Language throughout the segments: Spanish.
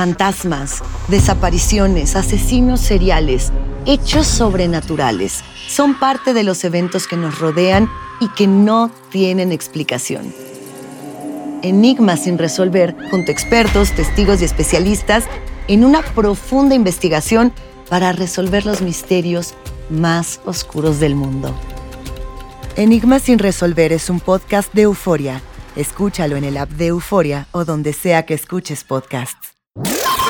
Fantasmas, desapariciones, asesinos seriales, hechos sobrenaturales son parte de los eventos que nos rodean y que no tienen explicación. Enigmas sin resolver, junto a expertos, testigos y especialistas, en una profunda investigación para resolver los misterios más oscuros del mundo. Enigmas sin resolver es un podcast de euforia. Escúchalo en el app de Euforia o donde sea que escuches podcasts. Ah!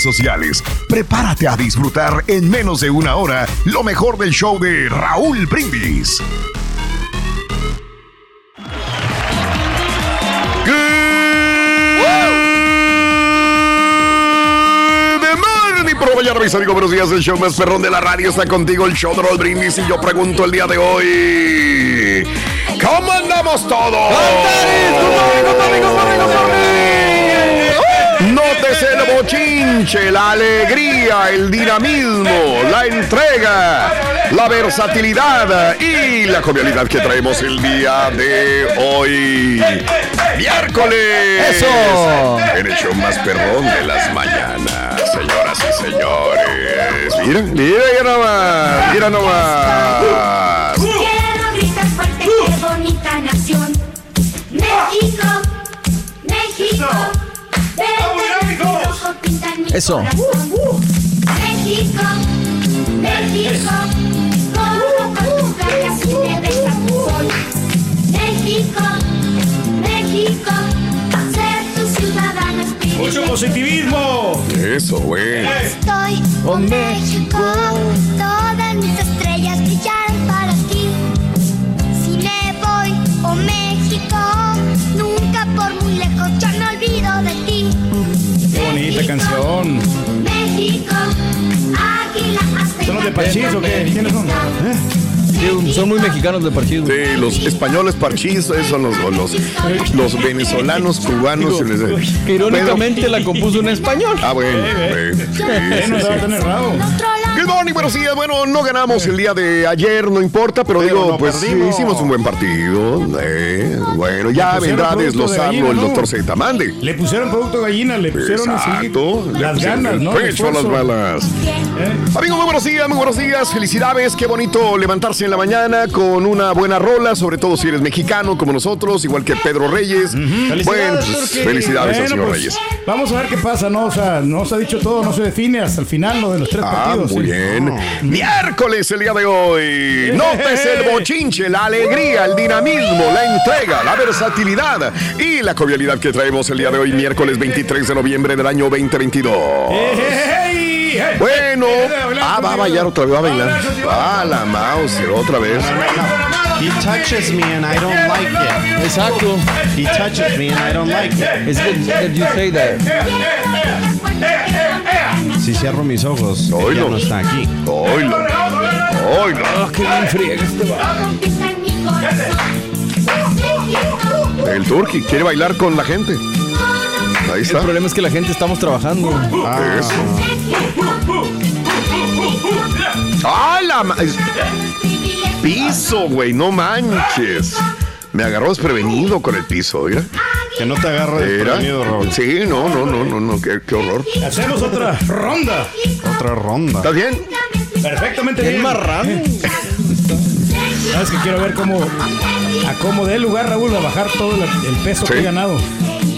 sociales. Prepárate a disfrutar en menos de una hora lo mejor del show de Raúl Brindis. Good morning, por la mañana, mis amigos, buenos días. El show más perrón de la radio está contigo, el show de Raúl Brindis. Y yo pregunto el día de hoy: ¿Cómo andamos todos? Nótese el bochinche, la alegría, el dinamismo, la entrega, la versatilidad y la jovialidad que traemos el día de hoy. Miércoles. ¡Eso! En el show más perrón de las mañanas, señoras y señores. Mira, mira ya nomás, mira nomás. Eso. México, México. Como tu sol. México, México. Ser tu ciudadano espiritual. Mucho positivismo. Eso, güey. Estoy con México, todas mis bonita canción. México. ¿Son los de Pachís o qué? ¿Quiénes son? Sí, son muy mexicanos de partido. Sí, los españoles parchís, esos son los, los, los venezolanos, cubanos. Digo, les- irónicamente la compuso en español. Ah, bueno. Eh, eh, sí, Eh, no sí, sí. Good morning, buenos días. Bueno, no ganamos el día de ayer, no importa, pero, digo, no pues perdimos. hicimos un buen partido. eh, bueno, ya vendrá a producto de el doctor Z. Mande. Le pusieron producto gallina, le pusieron así Exacto. le las pusieron ganas, el ¿no? Pecho a las balas. ¿Eh? Amigos, muy buenos días, muy buenos días. Felicidades, qué bonito levantarse en la mañana con una buena rola, sobre todo si eres mexicano como nosotros, igual que Pedro Reyes. Bueno, pues, felicidades al Bueno, señor pues, Reyes. Vamos a ver qué pasa, ¿no? O sea, no se ha dicho todo, no se define hasta el final lo de los tres Ah, partidos. muy bien. Miércoles el día de hoy. Notes el bochinche, la alegría, el dinamismo, la entrega, la versatilidad y la jovialidad que traemos el día de hoy, miércoles 23 de noviembre del año 2022. ¡Ey, ey, ey! Bueno, Eh, eh, ah, va a bailar otra vez, va a bailar. Ah, la mouse, otra vez. He touches me and I don't like it. Exacto. He touches me and I don't like it. It's good that you say that. Si cierro mis ojos, ella no está aquí. Oilo, oilo. Ah, qué bien friega este va. El Turki quiere bailar con la gente. Ahí El está. problema es que la gente estamos trabajando. Eso. ¡Ah, la ma- Piso, güey, no manches. Me agarró desprevenido con el piso, mira. Que no te agarre desprevenido, Raúl. Sí, no, no, no, no, no, qué, qué horror. Hacemos otra ronda. Otra ronda. ¿Estás bien? Perfectamente bien. marrano. Sabes que quiero ver cómo a cómo dé lugar Raúl a bajar todo el, el peso Sí. que he ganado.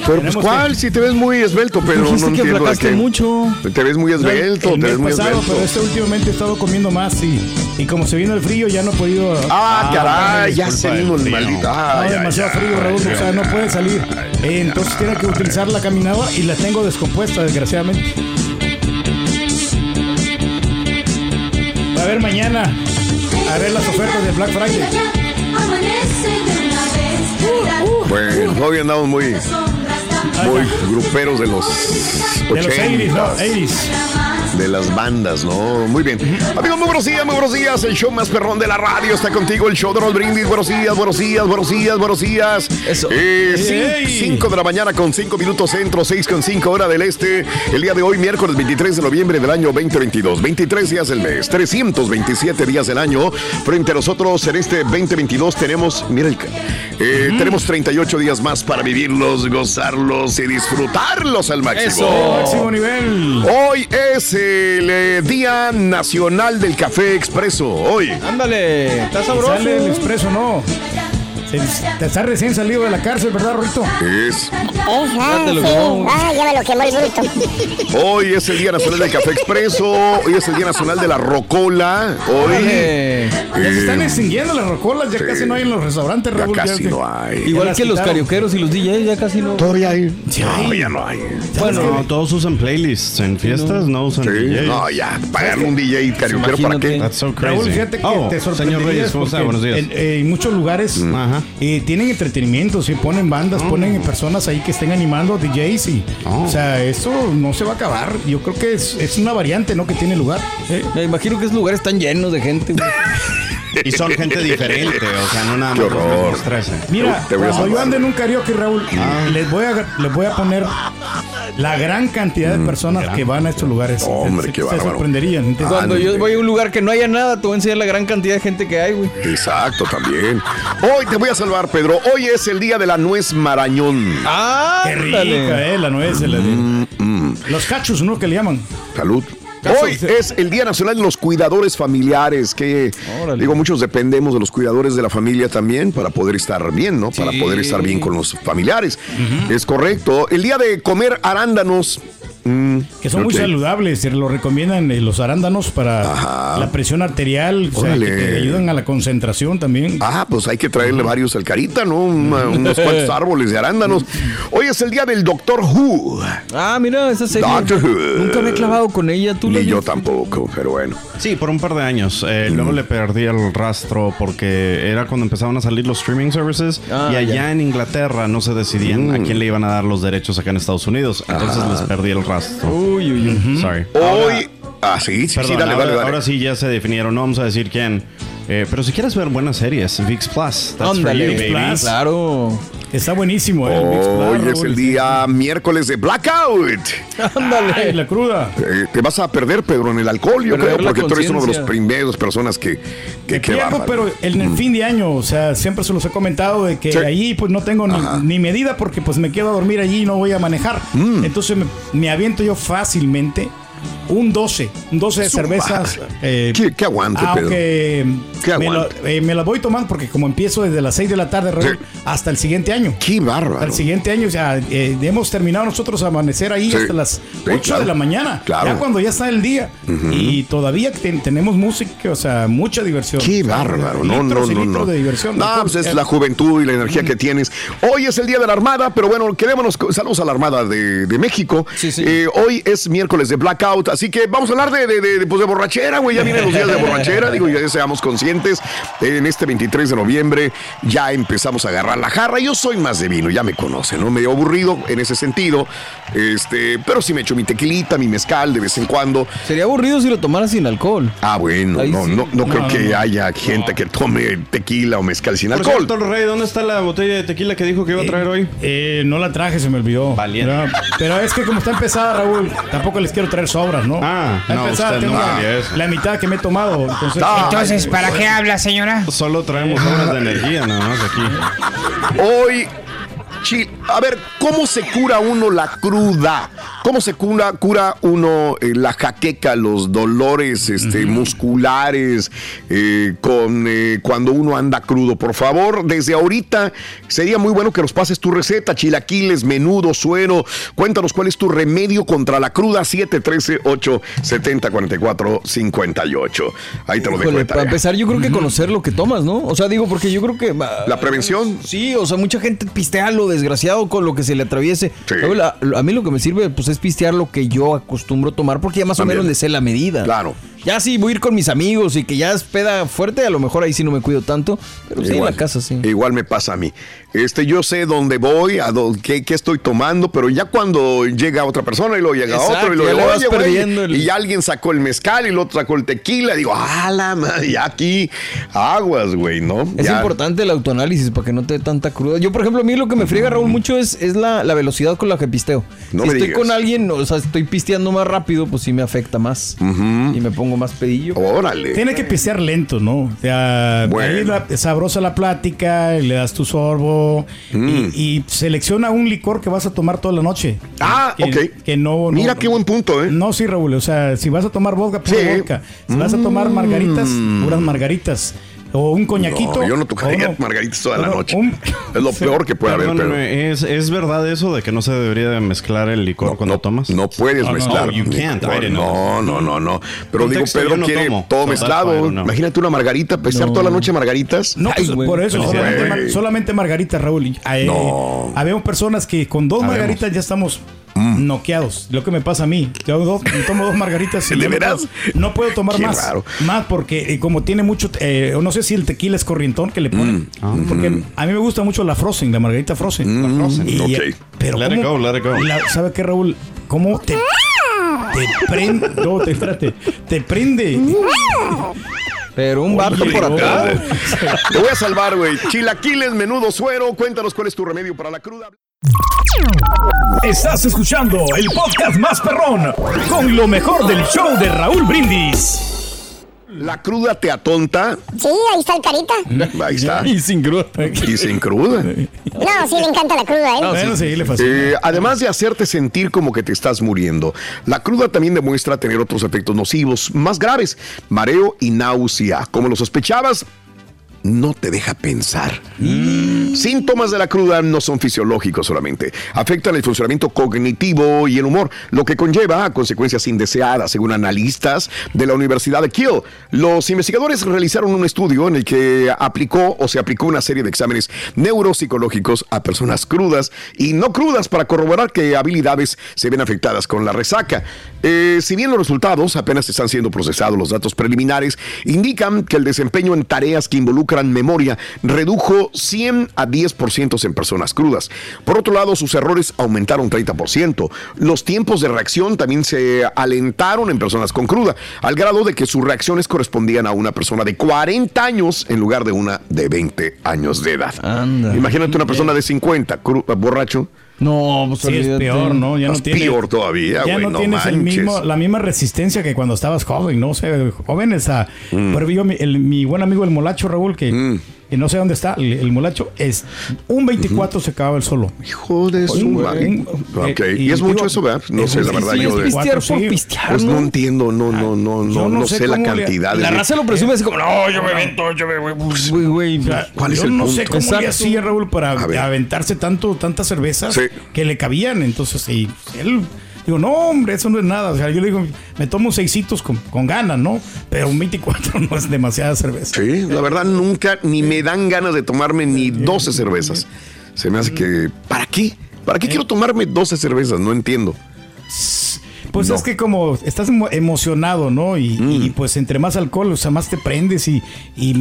Pero pues cuál, si te ves muy esbelto, pero no que entiendo qué. mucho. Te ves muy esbelto, el te mes ves muy pasado, esbelto. pero este últimamente he estado comiendo más y, y como se vino el frío ya no he podido. Ah, Ah, caray, ya se vino el no, demasiado frío, Raúl, o sea, no puede salir. Eh, entonces tiene que utilizar la caminadora y la tengo descompuesta, desgraciadamente. A ver mañana, a ver las ofertas de Black Friday. amanece de una vez. Bueno, hoy andamos muy, muy gruperos de los De los 80s, ¿no? 80s, 80s. De las bandas, ¿no? Muy bien. Amigos, muy buenos días, muy buenos días. El show más perrón de la radio está contigo, el show de Roll Brindis. Buenos días, buenos días, buenos días, buenos días. Eso. 5 de la mañana con 5 minutos centro, 6 con 5 hora del este. El día de hoy, miércoles 23 de noviembre del año 2022. 23 días del mes, 327 días del año. Frente a nosotros en este 2022 tenemos, mira el... eh, Tenemos 38 días más para vivirlos, gozarlos y disfrutarlos al máximo. Eso. Máximo nivel. Hoy es el eh, Día Nacional del Café Expreso. Hoy. Ándale, está sabroso. Sale el expreso, ¿no? Te está recién salido de la cárcel, ¿verdad, Rito? Es, lo sí. Ah, ya me lo quemó el bruto. hoy es el Día Nacional del Café Expreso. Hoy es el Día Nacional de la Rocola. Hoy. Ya se están eh, extinguiendo las rocolas, ya sí. casi no hay en los restaurantes, ya Raúl. casi que- no hay. Igual que los carioqueros y los DJs, ya casi no. Todavía hay. Sí. No, ya no hay. Bueno, No, todos usan playlists. En fiestas no usan Sí, DJs. no, ya. Pagarle un DJ carioquero para qué. That's so crazy. Raúl, fíjate que Oh, te señor sorprenderías Reyes, ¿cómo está? Buenos días. En, eh, en muchos lugares Ajá. Eh, tienen entretenimiento, sí, ponen bandas, ponen personas ahí que estén animando, DJs y, Oh. o sea, eso no se va a acabar. Yo creo que es, es una variante, ¿no? Que tiene lugar. ¿eh? me imagino que esos lugares están llenos de gente. güey. Y son gente diferente, o sea, no nada Qué más los horror. mismos 13. Mira, Te voy a cuando yo salvar. ande en un karaoke, Raúl, les voy a les voy a poner la gran cantidad de personas que van a estos lugares. Hombre, se, qué se bárbaro. sorprenderían. Entonces, Cuando yo voy a un lugar que no haya nada, te voy a enseñar la gran cantidad de gente que hay, güey. Exacto, también. Hoy te voy a salvar, Pedro. Hoy es el Día de la Nuez Marañón. Ah, qué rica, eh, la nuez. la de- Los cachos, ¿no? Que le llaman. Salud. Hoy es el Día Nacional de los Cuidadores Familiares, que Órale. digo, muchos dependemos de los cuidadores de la familia también para poder estar bien, ¿no? Para poder estar bien con los familiares. Es correcto. El día de comer arándanos. Mm, Que son muy ok. saludables, se lo recomiendan eh, los arándanos para Ajá. la presión arterial, o sea, que te ayudan a la concentración también. Ah, pues hay que traerle varios al carita, ¿no? Unos cuantos árboles de arándanos. Hoy es el día del Doctor Who. Ah, mira, esa serie. Doctor Who. Nunca me he clavado con ella, tú Ni yo tampoco, pero bueno. Sí, por un par de años. Eh, Luego le perdí el rastro porque era cuando empezaban a salir los streaming services Ah, y allá ya. en Inglaterra no se decidían a quién le iban a dar los derechos acá en Estados Unidos. Entonces les perdí el rastro. Uy, uy, uy. Sorry. Hoy. Ah, sí, sí, Perdón, sí, dale, ahora, dale, dale. ahora sí ya se definieron, no vamos a decir quién. Eh, pero si quieres ver buenas series, VIX Plus. That's for Ándale, you, baby. Plus. Claro. Está buenísimo, ¿eh? Plus, Hoy es el día miércoles de Blackout. Ay, la cruda. Eh, te vas a perder, Pedro, en el alcohol, yo Perder creo, la porque tú eres uno de los conciencia. primeros personas que, que, Me que pierdo, bárbaro. pero en el fin de año, o sea, siempre se los he comentado de que Sí. allí pues no tengo ni, ni medida porque pues me quedo a dormir allí y no voy a manejar. Mm. Entonces me, me aviento yo fácilmente un 12, un 12 de Su cervezas. eh, ¿Qué- qué aguante, aunque ¿Qué me, lo- aguante? eh, me las voy tomando porque como empiezo desde las 6 de la tarde Raúl, Sí. hasta el siguiente año. Qué bárbaro. Hasta el siguiente año, o sea, eh, hemos terminado nosotros a amanecer ahí Sí. hasta las Sí, 8 claro. de la mañana. Claro. Ya cuando ya está el día. Y todavía ten- tenemos música, o sea, mucha diversión. Qué bárbaro, no, no, Litros y no, litros no. de diversión. No, pues es eh, la juventud y la energía que tienes. Hoy es el día de la Armada, pero bueno, quedémonos, saludos a la Armada de, de México. Sí, sí. Eh, hoy es miércoles de Blackout, así que vamos a hablar de, de, de, pues de borrachera, güey. Ya vienen los días de borrachera, digo, ya seamos conscientes. En este 23 de noviembre ya empezamos a agarrar la jarra. Yo soy más de vino, ya me conocen, ¿no? Medio aburrido en ese sentido, este, pero sí me echo mi tequilita, mi mezcal de vez en cuando. Sería aburrido si lo tomaras sin alcohol. Ah, bueno, Ahí no, sí. no, no creo No, que haya gente que tome tequila o mezcal sin Por alcohol. cierto, Rey, ¿dónde está la botella de tequila que dijo que iba a traer hoy? eh, no la traje, se me olvidó. Valiente. Pero, pero es que como está empezada, Raúl, tampoco les quiero traer Ah, no, usted no eso. la mitad que me he tomado. Entonces, Ah, Entonces, ¿para qué habla, señora? Solo traemos horas de energía nada más aquí. Hoy, chi- a ver, ¿cómo se cura uno la cruda? ¿Cómo se cura, cura uno eh, la jaqueca, los dolores este, musculares eh, con, eh, cuando uno anda crudo? Por favor, desde ahorita sería muy bueno que nos pases tu receta, chilaquiles, menudo, suero. Cuéntanos cuál es tu remedio contra la cruda 713-870-4458. Ahí te lo dejo de para empezar, yo creo que conocer lo que tomas, ¿no? O sea, digo, porque yo creo que. ah, La prevención. Sí, o sea, mucha gente pistea lo desgraciado con lo que se le atraviese. Sí. A mí lo que me sirve, pues, es pistear lo que yo acostumbro tomar, porque ya más También. o menos le sé la medida. Claro. Ya sí, voy a ir con mis amigos y que ya es peda fuerte, a lo mejor ahí sí no me cuido tanto. Pero sí, en la casa sí. Igual me pasa a mí. Este, yo sé dónde voy, a dónde, qué, qué estoy tomando, pero ya cuando llega otra persona y luego llega Exacto, otro y ya luego vas oye, güey", perdiendo el- y ya alguien sacó el mezcal y el otro sacó el tequila, digo, ah, la madre, ya aquí aguas, güey, ¿no? Es Ya- importante el autoanálisis para que no te dé tanta cruda. Yo, por ejemplo, a mí lo que me friega, Raúl, mucho es, es la, la velocidad con la que pisteo. No si me estoy digas. con alguien, o sea, estoy pisteando más rápido, pues sí me afecta más. Y me pongo más pedillo. Órale. Tiene que pistear lento, ¿no? O sea, Bueno. ahí la- sabrosa la plática, y le das tu sorbo Mm. y, y selecciona un licor que vas a tomar toda la noche. Ah, que, ok. Que no, no- Mira qué buen punto, ¿eh? No, sí, Raúl. O sea, si vas a tomar vodka, pura Sí. vodka. Si vas a tomar margaritas, puras margaritas. O un coñaquito. No, yo no tocaría no. margaritas toda la No, noche. un- Es lo peor que puede haber, pero ¿es, ¿es verdad eso de que no se debería de mezclar el licor cuando tomas? no puedes no, mezclar. no, you can't, I No, no, no. Pero digo, Pedro quiere tomo, todo mezclado. Imagínate una margarita, pesar toda la noche margaritas. No, pues, Ay, por eso, solamente, mar- Güey. solamente margaritas, Raúl. Eh, No. Habemos personas que con dos margaritas ya estamos Mm. noqueados. Lo que me pasa a mí. Yo dos- tomo dos margaritas y ¿De no veras? puedo- No puedo tomar Qué más. raro. Más porque eh, como tiene mucho, eh, no sé si el tequila es corrientón que le ponen. Mm. Porque a mí me gusta mucho la Frozen, la margarita Frozen. La Frozen. Y, ok. eh, Pero Let it ¿cómo- go, let it go. la- ¿Sabe qué, Raúl? ¿Cómo te, te prende? No, te, espérate. Te prende. Pero un barco por atrás. Te voy a salvar, güey. Chilaquiles, menudo, suero. Cuéntanos cuál es tu remedio para la cruda. Estás escuchando el podcast más perrón con lo mejor del show de Raúl Brindis. La cruda te atonta. Sí, ahí está el carita. Ahí está. Y sin cruda. Y sin cruda. No, sí le encanta la cruda, ¿eh? Bueno, sí, le fascina. Eh, además de hacerte sentir como que te estás muriendo, la cruda también demuestra tener otros efectos nocivos más graves, mareo y náusea. Como lo sospechabas, no te deja pensar. Síntomas de la cruda no son fisiológicos solamente, afectan el funcionamiento cognitivo y el humor, lo que conlleva a consecuencias indeseadas, según analistas de la Universidad de Kiel. Los investigadores realizaron un estudio en el que aplicó o se aplicó una serie de exámenes neuropsicológicos a personas crudas y no crudas para corroborar qué habilidades se ven afectadas con la resaca. Eh, si bien los resultados apenas están siendo procesados, los datos preliminares indican que el desempeño en tareas que involucran memoria redujo 100 a 10% en personas crudas. Por otro lado, sus errores aumentaron 30%. Los tiempos de reacción también se alentaron en personas con cruda, al grado de que sus reacciones correspondían a una persona de 40 años en lugar de una de 20 años de edad. Anda. Imagínate una persona de 50, cru- borracho. No, pues Sí, es peor, ¿no? Ya no tiene, peor todavía, Ya no, no tienes el mismo, la misma resistencia que cuando estabas joven, ¿no? O sea, jóvenes a... Mm. Pero yo, mi, el- mi buen amigo el molacho, Raúl, que, que no sé dónde está, el, el molacho, es un 24 se acababa el solo. Hijo de su Un- Ok, eh, y es digo, mucho eso, ¿verdad? No sé, la verdad, yo de- Pistear por sí. pistear, Pues no ¿no? entiendo, no, no, no, yo no, no no sé la cantidad. La raza lo presume así como, no, yo me vento, yo me voy. Güey, ¿Cuál es yo el no punto? sé cómo le hacía Raúl para aventarse tanto, tantas cervezas que le cabían. Entonces, sí, él digo, no, hombre, eso no es nada. O sea, yo le digo, me tomo seisitos con, con ganas, ¿no? Pero un 24 no es demasiada cerveza. Sí, la verdad nunca ni me dan ganas de tomarme ni 12 cervezas. Se me hace que, ¿para qué? ¿Para qué quiero tomarme 12 cervezas? No entiendo. Pues No. es que como estás emo- emocionado, ¿no? Y, Mm. y, pues entre más alcohol, o sea, más te prendes y... y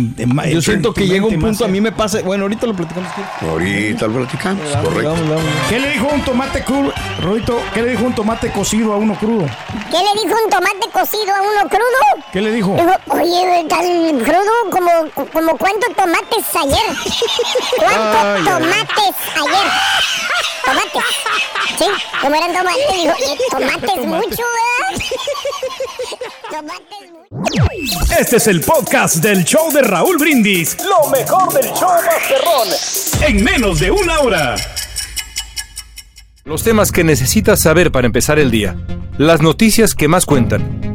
Yo siento que llega un más punto, a mí me pasa. Bueno, ahorita lo platicamos. ¿qué? Ahorita lo platicamos, Vamos, correcto. vamos, vamos. ¿Qué le dijo un tomate crudo, Rodito? ¿Qué le dijo un tomate cocido a uno crudo? ¿Qué le dijo un tomate cocido a uno crudo? ¿Qué le dijo? Dijo, oye, ¿estás crudo? ¿Como, como cuántos tomates ayer? ¿Cuántos Ay, ay, ay. tomates ayer? Tomates. Sí, como eran tomates, dijo, "Eh, tomates mucho, ¿verdad? tomates mucho. Este es el podcast del show de Raúl Brindis. Lo mejor del show más perrón. En menos de una hora. Los temas que necesitas saber para empezar el día. Las noticias que más cuentan.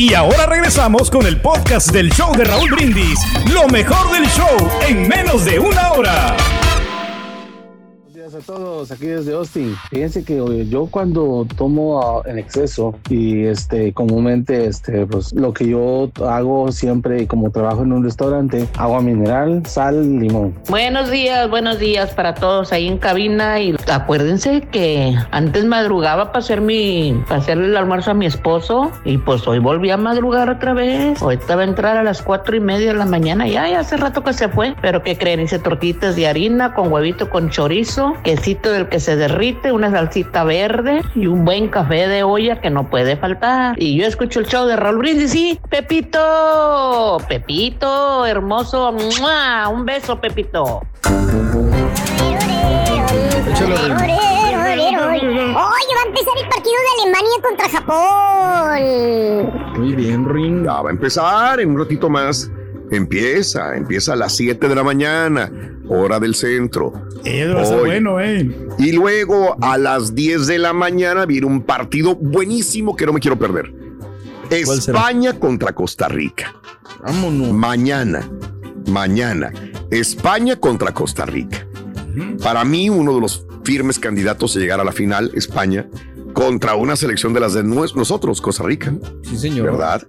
Y ahora regresamos con el podcast del show de Raúl Brindis. Lo mejor del show en menos de una hora. Días a todos, aquí desde Austin. Fíjense que yo cuando tomo ah, en exceso y este comúnmente este pues lo que yo hago siempre como trabajo en un restaurante, agua mineral, sal, limón. Buenos días, buenos días para todos ahí en cabina y acuérdense que antes madrugaba para hacer mi, para hacerle el almuerzo a mi esposo y pues hoy volví a madrugar otra vez. Hoy estaba a entrar a las cuatro y media de la mañana, ya, ya hace rato que se fue, pero que creen, hice tortitas de harina con huevito con chorizo, quesito del que se derrite, una salsita verde y un buen café de olla que no puede faltar. Y yo escucho el show de Raúl Brindis y Pepito, Pepito, hermoso, ¡mua! un beso, Pepito. Oye, va a empezar el partido de Alemania contra Japón. Muy bien, Ring. Ya va a empezar en un ratito más. Empieza, empieza a las 7 de la mañana, hora del centro. Hoy. bueno, eh. Y luego a las 10 de la mañana viene un partido buenísimo que no me quiero perder. España contra Costa Rica. Vámonos. Mañana, mañana, España contra Costa Rica. Para mí, uno de los firmes candidatos a llegar a la final, España, contra una selección de las de nosotros, Costa Rica. Sí, señor. ¿Verdad?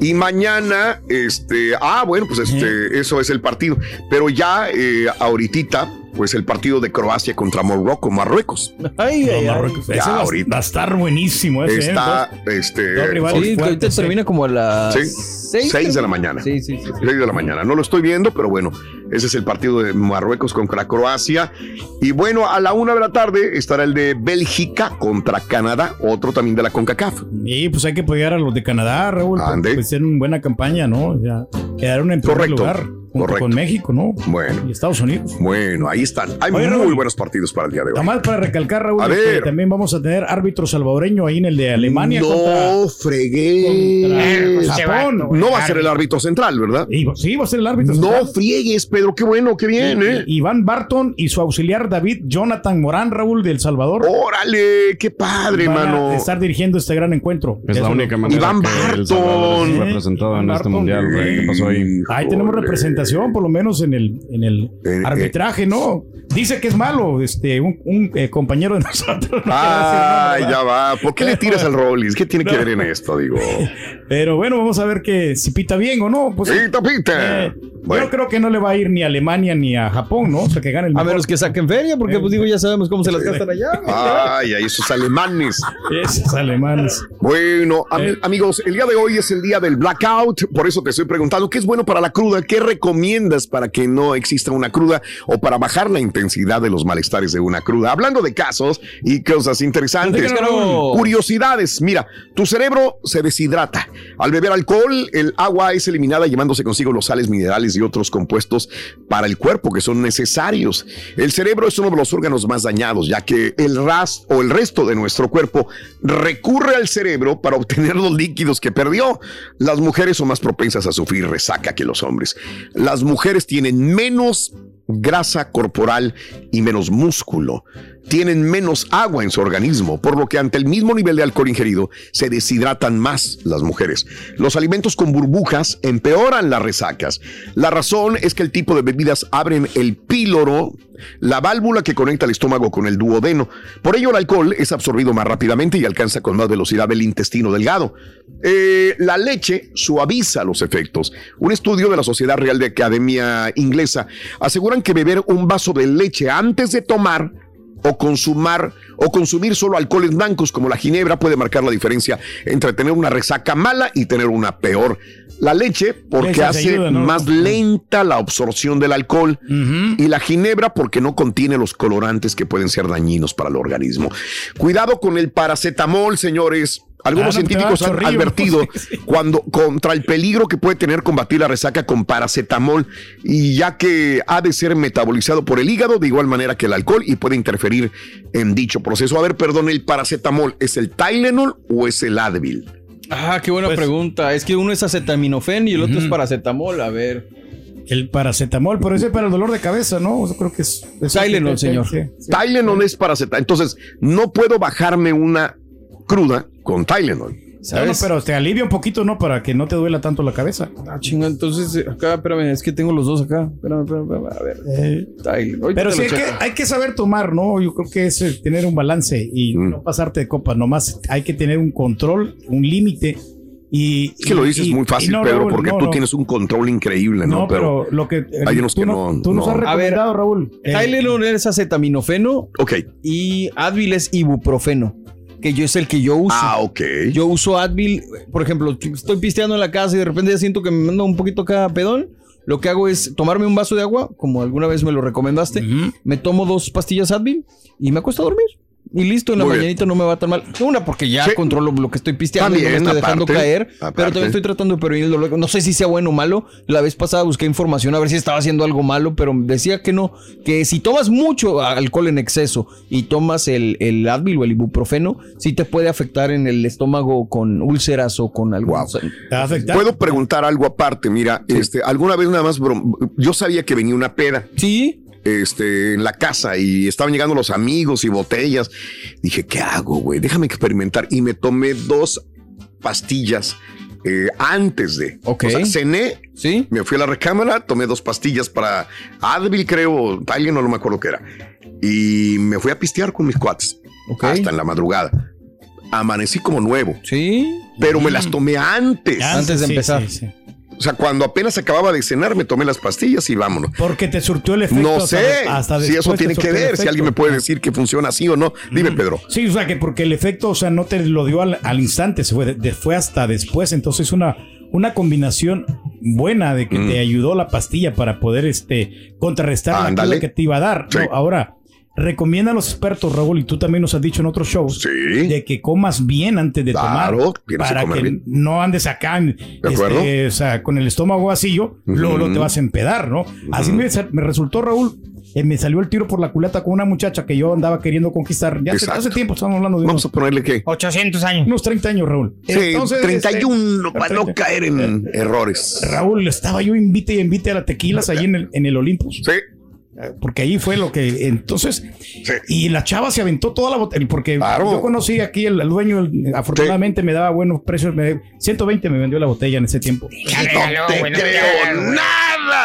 Y mañana, este, ah, bueno, pues este, eso es el partido. Pero ya, eh, ahorita, pues el partido de Croacia contra Morocco, Marruecos. Ay, ay, ay. Marruecos. Ya, Ese va, ahorita. va a estar buenísimo ese. ¿eh? Está, este, Sí, que ahorita sí. termina como a las Sí, seis, seis de la mañana. Sí, sí, sí. 6 de la mañana. No lo estoy viendo, pero bueno, ese es el partido de Marruecos contra Croacia. Y bueno, a la una de la tarde estará el de Bélgica contra Canadá, otro también de la CONCACAF. Y pues hay que apoyar a los de Canadá, Raúl. Ande. Pues hicieron una buena campaña, ¿no? Ya quedaron en primer Correcto, lugar junto correcto. con México, ¿no? Bueno, Y Estados Unidos. bueno, ahí están. Hay Oye, muy Raúl. buenos partidos para el día de hoy. Nada para recalcar, Raúl, A que ver. también vamos a tener árbitro salvadoreño ahí en el de Alemania no contra, fregué. contra Japón. No va a ser el árbitro central, ¿verdad? Sí, va a ser el árbitro. No central. friegues, Pedro. Qué bueno, qué bien, ¿eh? Iván Barton y su auxiliar David Jonathan Morán, Raúl, del Salvador. Órale, qué padre, van mano. a estar dirigiendo este gran encuentro. Es la Eso única manera Iván que El Barton. Salvador es Sí, representado en Iván este Barton. mundial, güey. ¿Qué pasó ahí? Ahí tenemos Híjole. representación, por lo menos en el, en el Eh, arbitraje, ¿no? Dice que es malo, este, un, un, eh, compañero de nosotros. no Ah, quiero decir ya va. ¿Por qué le tiras al Rollins? ¿Qué tiene que ver en esto, digo? Pero bueno, vamos a ver que si pita bien o no. Pues, Pita, pita. eh, Bueno. Yo creo que no le va a ir ni a Alemania ni a Japón, ¿no? O sea, que gane el A mejor. menos que saquen feria, porque pues digo, ya sabemos cómo se las gastan allá. Ay, ay, esos alemanes. Esos alemanes. Bueno, am- Eh. amigos, el día de hoy es el día del blackout, por eso te estoy preguntando, ¿qué es bueno para la cruda? ¿Qué recomiendas para que no exista una cruda o para bajar la intensidad de los malestares de una cruda? Hablando de casos y cosas interesantes, Platícanos. curiosidades. Mira, tu cerebro se deshidrata. Al beber alcohol, el agua es eliminada llevándose consigo los sales minerales y otros compuestos para el cuerpo que son necesarios. El cerebro es uno de los órganos más dañados, ya que el ras o el resto de nuestro cuerpo recurre al cerebro para obtener los líquidos que perdió. Las mujeres son más propensas a sufrir resaca que los hombres. Las mujeres tienen menos grasa corporal y menos músculo. Tienen menos agua en su organismo, por lo que ante el mismo nivel de alcohol ingerido se deshidratan más las mujeres. Los alimentos con burbujas empeoran las resacas. La razón es que el tipo de bebidas abren el píloro, la válvula que conecta el estómago con el duodeno. Por ello el alcohol es absorbido más rápidamente y alcanza con más velocidad el intestino delgado. Eh, la leche suaviza los efectos. Un estudio de la Sociedad Real de Academia Inglesa aseguran que beber un vaso de leche antes de tomar o consumar o consumir solo alcoholes blancos como la ginebra puede marcar la diferencia entre tener una resaca mala y tener una peor. La leche porque Esa hace ayuda, ¿no? más lenta la absorción del alcohol y la ginebra porque no contiene los colorantes que pueden ser dañinos para el organismo. Cuidado con el paracetamol, señores. Algunos Ah, no, científicos han chorrillo. advertido Sí, cuando contra el peligro que puede tener combatir la resaca con paracetamol y ya que ha de ser metabolizado por el hígado de igual manera que el alcohol y puede interferir en dicho proceso. A ver, perdón, el paracetamol es el Tylenol o es el Advil? Ah, qué buena Pues- pregunta. Es que uno es acetaminofén y el otro es paracetamol. A ver. El paracetamol, pero ese es para el dolor de cabeza, ¿no? Yo creo que es. es Tylenol, sí, señor. sí, sí. Tylenol es paracetamol. Entonces, no puedo bajarme una cruda con Tylenol. No, no, pero te alivia un poquito, ¿no? Para que no te duela tanto la cabeza. Ah, chinga, entonces eh, acá, espérame, es que tengo los dos acá. Espérame, espérame, espérame, a ver. Eh, Pero sí, lo hay que, hay que saber tomar, ¿no? Yo creo que es eh, tener un balance y Mm. no pasarte de copas. Nomás hay que tener un control, un límite. Y, Es que lo dices y- muy fácil, no, Pedro, Raúl, porque no, tú no. tienes un control increíble, ¿no? No, pero, lo que. hay unos tú que no, no- Tú nos no. has A ver, recomendado, Raúl. eh, Tylenol es acetaminofeno Ok. y Advil es ibuprofeno, que yo es el que yo uso. Ah, ok. Yo uso Advil, por ejemplo, estoy pisteando en la casa y de repente ya siento que me manda un poquito acá pedón. Lo que hago es tomarme un vaso de agua, como alguna vez me lo recomendaste. Me tomo dos pastillas Advil y me acuesto a dormir. Y listo, en la Muy bien. mañanita no me va tan mal. Una, porque ya Sí. controlo lo que estoy pisteando y no me También, estoy dejando caer. aparte. Pero también estoy tratando de prevenir el dolor. No sé si sea bueno o malo. La vez pasada busqué información a ver si estaba haciendo algo malo, pero decía que no. Que si tomas mucho alcohol en exceso y tomas el, el Advil o el ibuprofeno, sí te puede afectar en el estómago con úlceras o con algo. Puedo preguntar algo aparte, mira, este, alguna vez nada más, yo sabía que venía una peda. Sí. Este, en la casa y estaban llegando los amigos y botellas. Dije, ¿qué hago, güey? Déjame experimentar. Y me tomé dos pastillas eh, antes de. Ok. O sea, cené, ¿Sí? me fui a la recámara, tomé dos pastillas para Advil, creo, Tylenol, no, no me acuerdo qué era. Y me fui a pistear con mis cuates. Ok. Hasta en la madrugada. Amanecí como nuevo. Sí. Pero me las tomé antes. Antes de sí, empezar. sí, sí. O sea, cuando apenas acababa de cenar, me tomé las pastillas y vámonos. Porque te surtió el efecto. No hasta- sé hasta si eso tiene que ver, si alguien me puede decir que funciona así o no. Dime, Pedro. Sí, o sea, que porque el efecto, o sea, no te lo dio al, al instante, se fue, de- fue hasta después. Entonces, una, una combinación buena de que Mm. te ayudó la pastilla para poder este, contrarrestar la Ándale. cruda que te iba a dar. Sí. No, ahora, recomiendan los expertos, Raúl, y tú también nos has dicho en otros shows, Sí. de que comas bien antes de Claro, tomar. tienes que Para comer que bien. no andes acá, este, acuerdo. o sea, con el estómago vacío, luego, luego te vas a empedar, ¿no? Así me, me resultó, Raúl. eh, me salió el tiro por la culata con una muchacha que yo andaba queriendo conquistar. Ya hace tiempo estamos hablando de Vamos a ponerle que. 800 años. unos 30 años, Raúl. Sí, Entonces, 31 este, para no caer en errores. Raúl, estaba yo invite y invite a la tequilas ahí en el, en el Olympus. Sí. Porque ahí fue lo que entonces y la chava se aventó toda la botella porque Claro. yo conocí aquí el, dueño el- afortunadamente me daba buenos precios me- 120 me vendió la botella en ese tiempo no te creo regaló.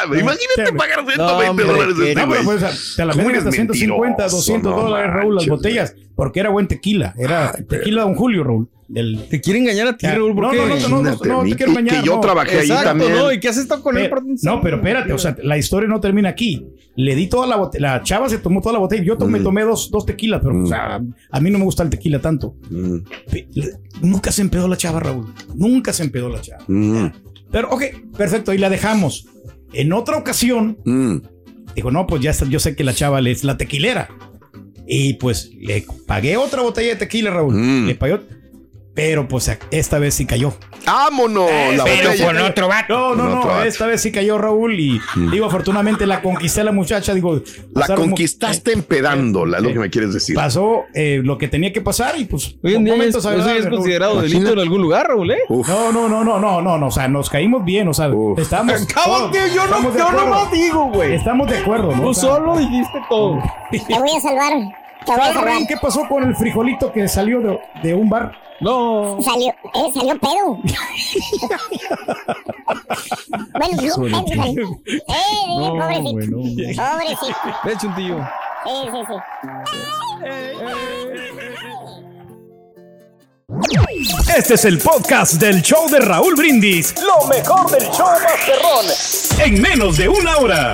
Imagínate pagar 120 No, hombre, dólares de este güey. pues, te la ¿Cómo venden hasta eres 150, mentiroso? 200 No dólares, Raúl, las botellas, porque era buen tequila. Era tequila Don Julio, Raúl. Del, Te quiere engañar a ti. Raúl, ¿por no, qué? no, no, no, no, te quiero Y que engañar. yo trabajé ahí también. ¿no? ¿Y qué has estado con él? No, pero espérate, o sea, la historia no termina aquí. Le di toda la botella, la chava se tomó toda la botella, yo tomé, Mm. tomé dos, dos tequilas, pero o sea, a mí no me gusta el tequila tanto. Mm, Nunca se empedó la chava, Raúl. Nunca se empedó la chava. mm, Pero, ok, perfecto, ahí la dejamos. En otra ocasión, mm. digo, no, pues ya está, yo sé que la chava es la tequilera. Y pues le pagué otra botella de tequila, Raúl. Mm. Le pagué, pero pues esta vez sí cayó. ¡Vámonos! la Pero botella. con otro vato. No, no, No, no, esta vez sí cayó Raúl y digo, afortunadamente la conquisté a la muchacha, digo, La conquistaste empedándola, es lo que me quieres decir. Pasó eh, lo que tenía que pasar y pues Hoy en día momentos es, eso ya es considerado delito en algún lugar, Raúl, ¿eh? Uf. No, no, no, no, no, no, no, o sea, nos caímos bien, o sea, Uf. estamos Cállate, yo no, estamos yo acuerdo. nomás digo, güey. Estamos de acuerdo, ¿no? Tú O sea, solo dijiste todo. Te voy a salvar. ¿Qué pasó con el frijolito que salió de, de un bar? No. Salió, eh, salió pedo. bueno, pedo salió. Eh, No, pobrecito. güey, no. Pobrecito. Ve, chuntillo. Sí, sí, sí. Este es el podcast del show de Raúl Brindis. Lo mejor del show Masterrón. En menos de una hora.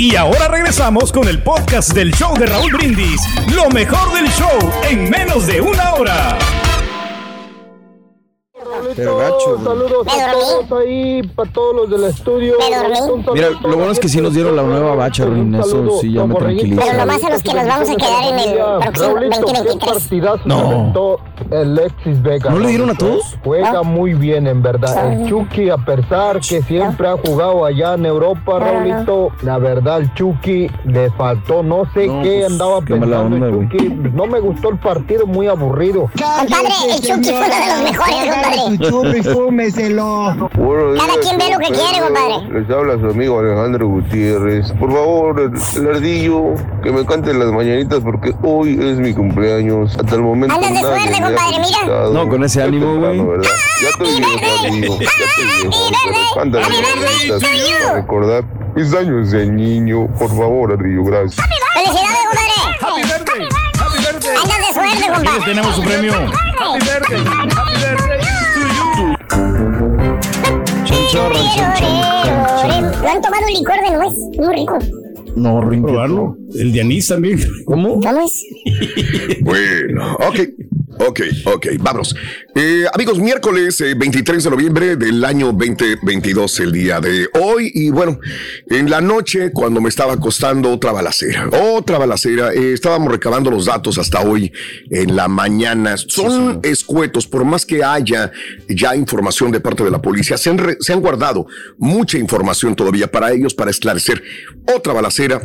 Y ahora regresamos con el podcast del show de Raúl Brindis. Lo mejor del show en menos de una hora. Pero gacho. Saludos a todos ahí, para todos los del estudio. Mira, lo bueno es que sí nos dieron la nueva bacha, Ruin. Eso sí ya me tranquiliza. Pero nomás a los que nos vamos a quedar en el próximo Raulito, qué 2023. partidazo No. Alexis Vega. ¿No le dieron a todos? Juega muy bien, en verdad. El Chucky, a pesar que siempre ha jugado allá en Europa, Raulito, la verdad, el Chucky le faltó, no sé No, qué pues, andaba qué pensando onda, el güey. Chucky. No me gustó el partido, muy aburrido. Compadre, el Chucky fue uno de los mejores, compadre. Y fúmeselo. Cada quien ve lo que quiere, compadre. Les habla su amigo Alejandro Gutiérrez. Por favor, el, ardillo, que me cante las mañanitas porque hoy es mi cumpleaños. Hasta el momento. Andas de suerte, compadre, mira. No, con ese ánimo, güey. ¿verdad? Ya estoy viejo, amigo. Ya estoy viejo. pero Cántale las mañanitas para recordar mis años de niño. Por favor, ardillo, gracias. Felicidades, compadre. ¡Happy birthday! ¡Happy birthday! Andas de suerte, Aquí compadre. tenemos su premio. Happy birthday! ¡Happy birthday Chanchorra, chanchorra. ¿No han tomado licor de nuez? Muy rico. No. Probarlo. El de anís también. ¿Cómo? ¿Cómo es? Bueno, ok, ok, ok, vámonos. Eh, amigos, miércoles eh, 23 de noviembre del año 2022, el día de hoy. Y bueno, en la noche, cuando me estaba acostando, otra balacera, otra balacera. eh, estábamos recabando los datos hasta hoy en la mañana. Son escuetos, por más que haya ya información de parte de la policía, se han, re- se han guardado mucha información todavía para ellos, para esclarecer otra balacera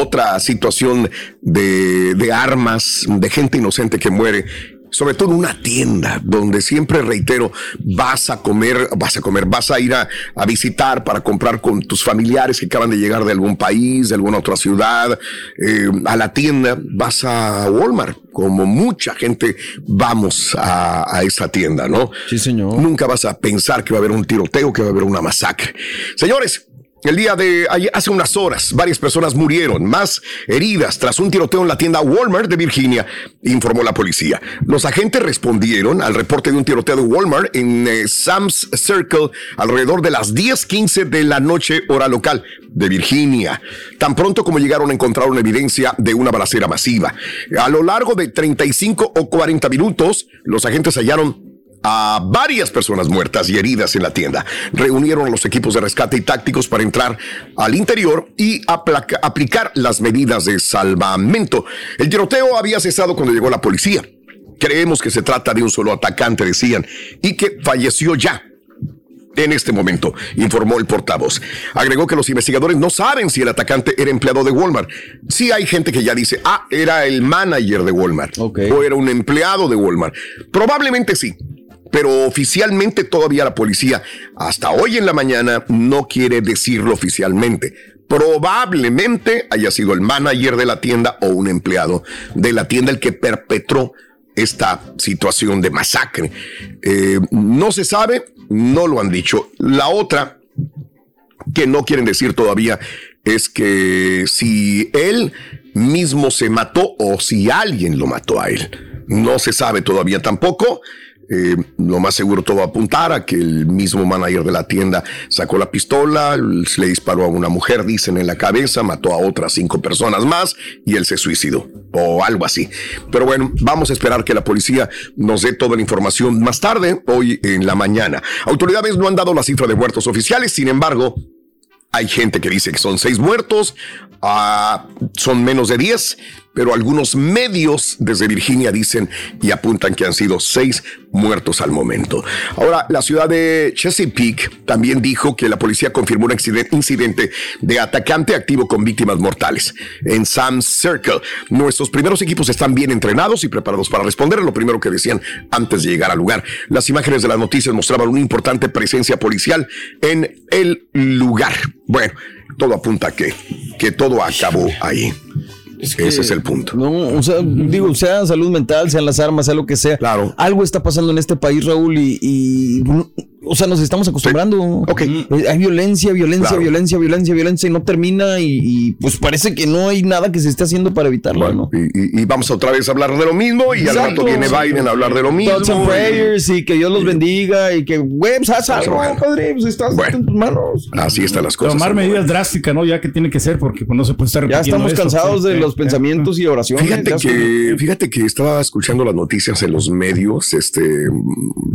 otra situación de, de armas, de gente inocente que muere. Sobre todo en una tienda donde siempre reitero, vas a comer, vas a comer, vas a ir a, a visitar para comprar con tus familiares que acaban de llegar de algún país, de alguna otra ciudad, eh, a la tienda, vas a Walmart, como mucha gente vamos a, a esa tienda, ¿no? Sí, señor. Nunca vas a pensar que va a haber un tiroteo, que va a haber una masacre. Señores, el día de hace unas horas, varias personas murieron, más heridas tras un tiroteo en la tienda Walmart de Virginia, informó la policía. Los agentes respondieron al reporte de un tiroteo de Walmart en eh, Sam's Circle alrededor de las 10:15 de la noche, hora local de Virginia. Tan pronto como llegaron encontraron evidencia de una balacera masiva. A lo largo de 35 o 40 minutos, los agentes hallaron a varias personas muertas y heridas en la tienda. Reunieron a los equipos de rescate y tácticos para entrar al interior y aplicar las medidas de salvamento. El tiroteo había cesado cuando llegó la policía. Creemos que se trata de un solo atacante, decían, y que falleció ya. En este momento, informó el portavoz. Agregó que los investigadores no saben si el atacante era empleado de Walmart. Sí hay gente que ya dice, ah, era el manager de Walmart. O era un empleado de Walmart. Probablemente sí. Pero oficialmente todavía la policía, hasta hoy en la mañana, no quiere decirlo oficialmente. Probablemente haya sido el manager de la tienda o un empleado de la tienda el que perpetró esta situación de masacre. Eh, no se sabe, no lo han dicho. La otra que no quieren decir todavía es que si él mismo se mató o si alguien lo mató a él. No se sabe todavía tampoco. Eh, lo más seguro todo apuntar a que el mismo manager de la tienda sacó la pistola, le disparó a una mujer, dicen en la cabeza, mató a otras cinco personas más y él se suicidó o algo así. Pero bueno, vamos a esperar que la policía nos dé toda la información más tarde, hoy en la mañana. Autoridades no han dado la cifra de muertos oficiales, sin embargo, hay gente que dice que son seis muertos, ah, son menos de diez, pero algunos medios desde Virginia dicen y apuntan que han sido seis muertos al momento. Ahora, la ciudad de Chesapeake también dijo que la policía confirmó un incidente de atacante activo con víctimas mortales en Sam's Circle. Nuestros primeros equipos están bien entrenados y preparados para responder lo primero que decían antes de llegar al lugar. Las imágenes de las noticias mostraban una importante presencia policial en el lugar. Bueno, todo apunta que, que todo acabó ahí. Ese es el punto. No, o sea, digo, sea salud mental, sean las armas, sea lo que sea. Claro. Algo está pasando en este país, Raúl, y, y o sea, nos estamos acostumbrando. Ok. Eh, Hay violencia, violencia, Claro. violencia, violencia, violencia y no termina y, y, pues parece que no hay nada que se esté haciendo para evitarlo, ¿no? Y, y- vamos otra vez a hablar de lo mismo y al rato viene Biden a hablar de lo mismo. Thoughts and prayers y que Dios los bendiga y que, güey, pues haz algo, padre, pues estás en tus manos. Así están las cosas. Tomar medidas drásticas, ¿no? Ya que tiene que ser, porque pues, no se puede estar Ya estamos esto, cansados sí, de sí, los pensamientos y oraciones. Fíjate que, fíjate que estaba escuchando las noticias en los medios, este,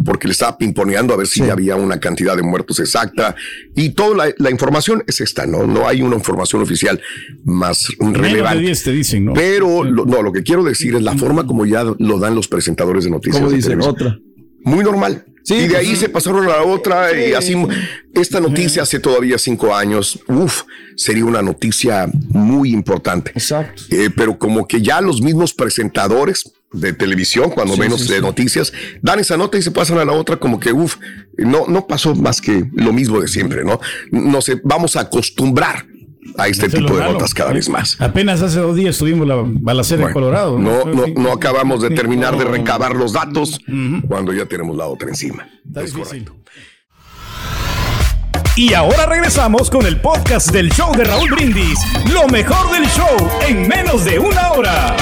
porque le estaba pimponeando a ver si había una cantidad de muertos exacta y toda la, la información es esta, ¿no? No hay una información oficial más Menos de relevante. 10 te dicen, ¿no? Pero lo, no, lo que quiero decir es la forma como ya lo dan los presentadores de noticias. Como de dicen, otra. Muy normal. Sí, y de pues ahí sí. se pasaron a la otra y Sí. así. Esta noticia hace todavía cinco años, uf, sería una noticia muy importante. Exacto. Eh, pero como que ya los mismos presentadores de televisión, cuando menos de noticias, dan esa nota y se pasan a la otra como que, uf, no, no pasó más que lo mismo de siempre, ¿no? No sé, vamos a acostumbrar a este Eso tipo de malo. notas cada vez más. Apenas hace dos días tuvimos la balacera en Colorado. No, no, no acabamos de terminar de recabar los datos cuando ya tenemos la otra encima. Es correcto. Y ahora regresamos con el podcast del show de Raúl Brindis. Lo mejor del show en menos de una hora.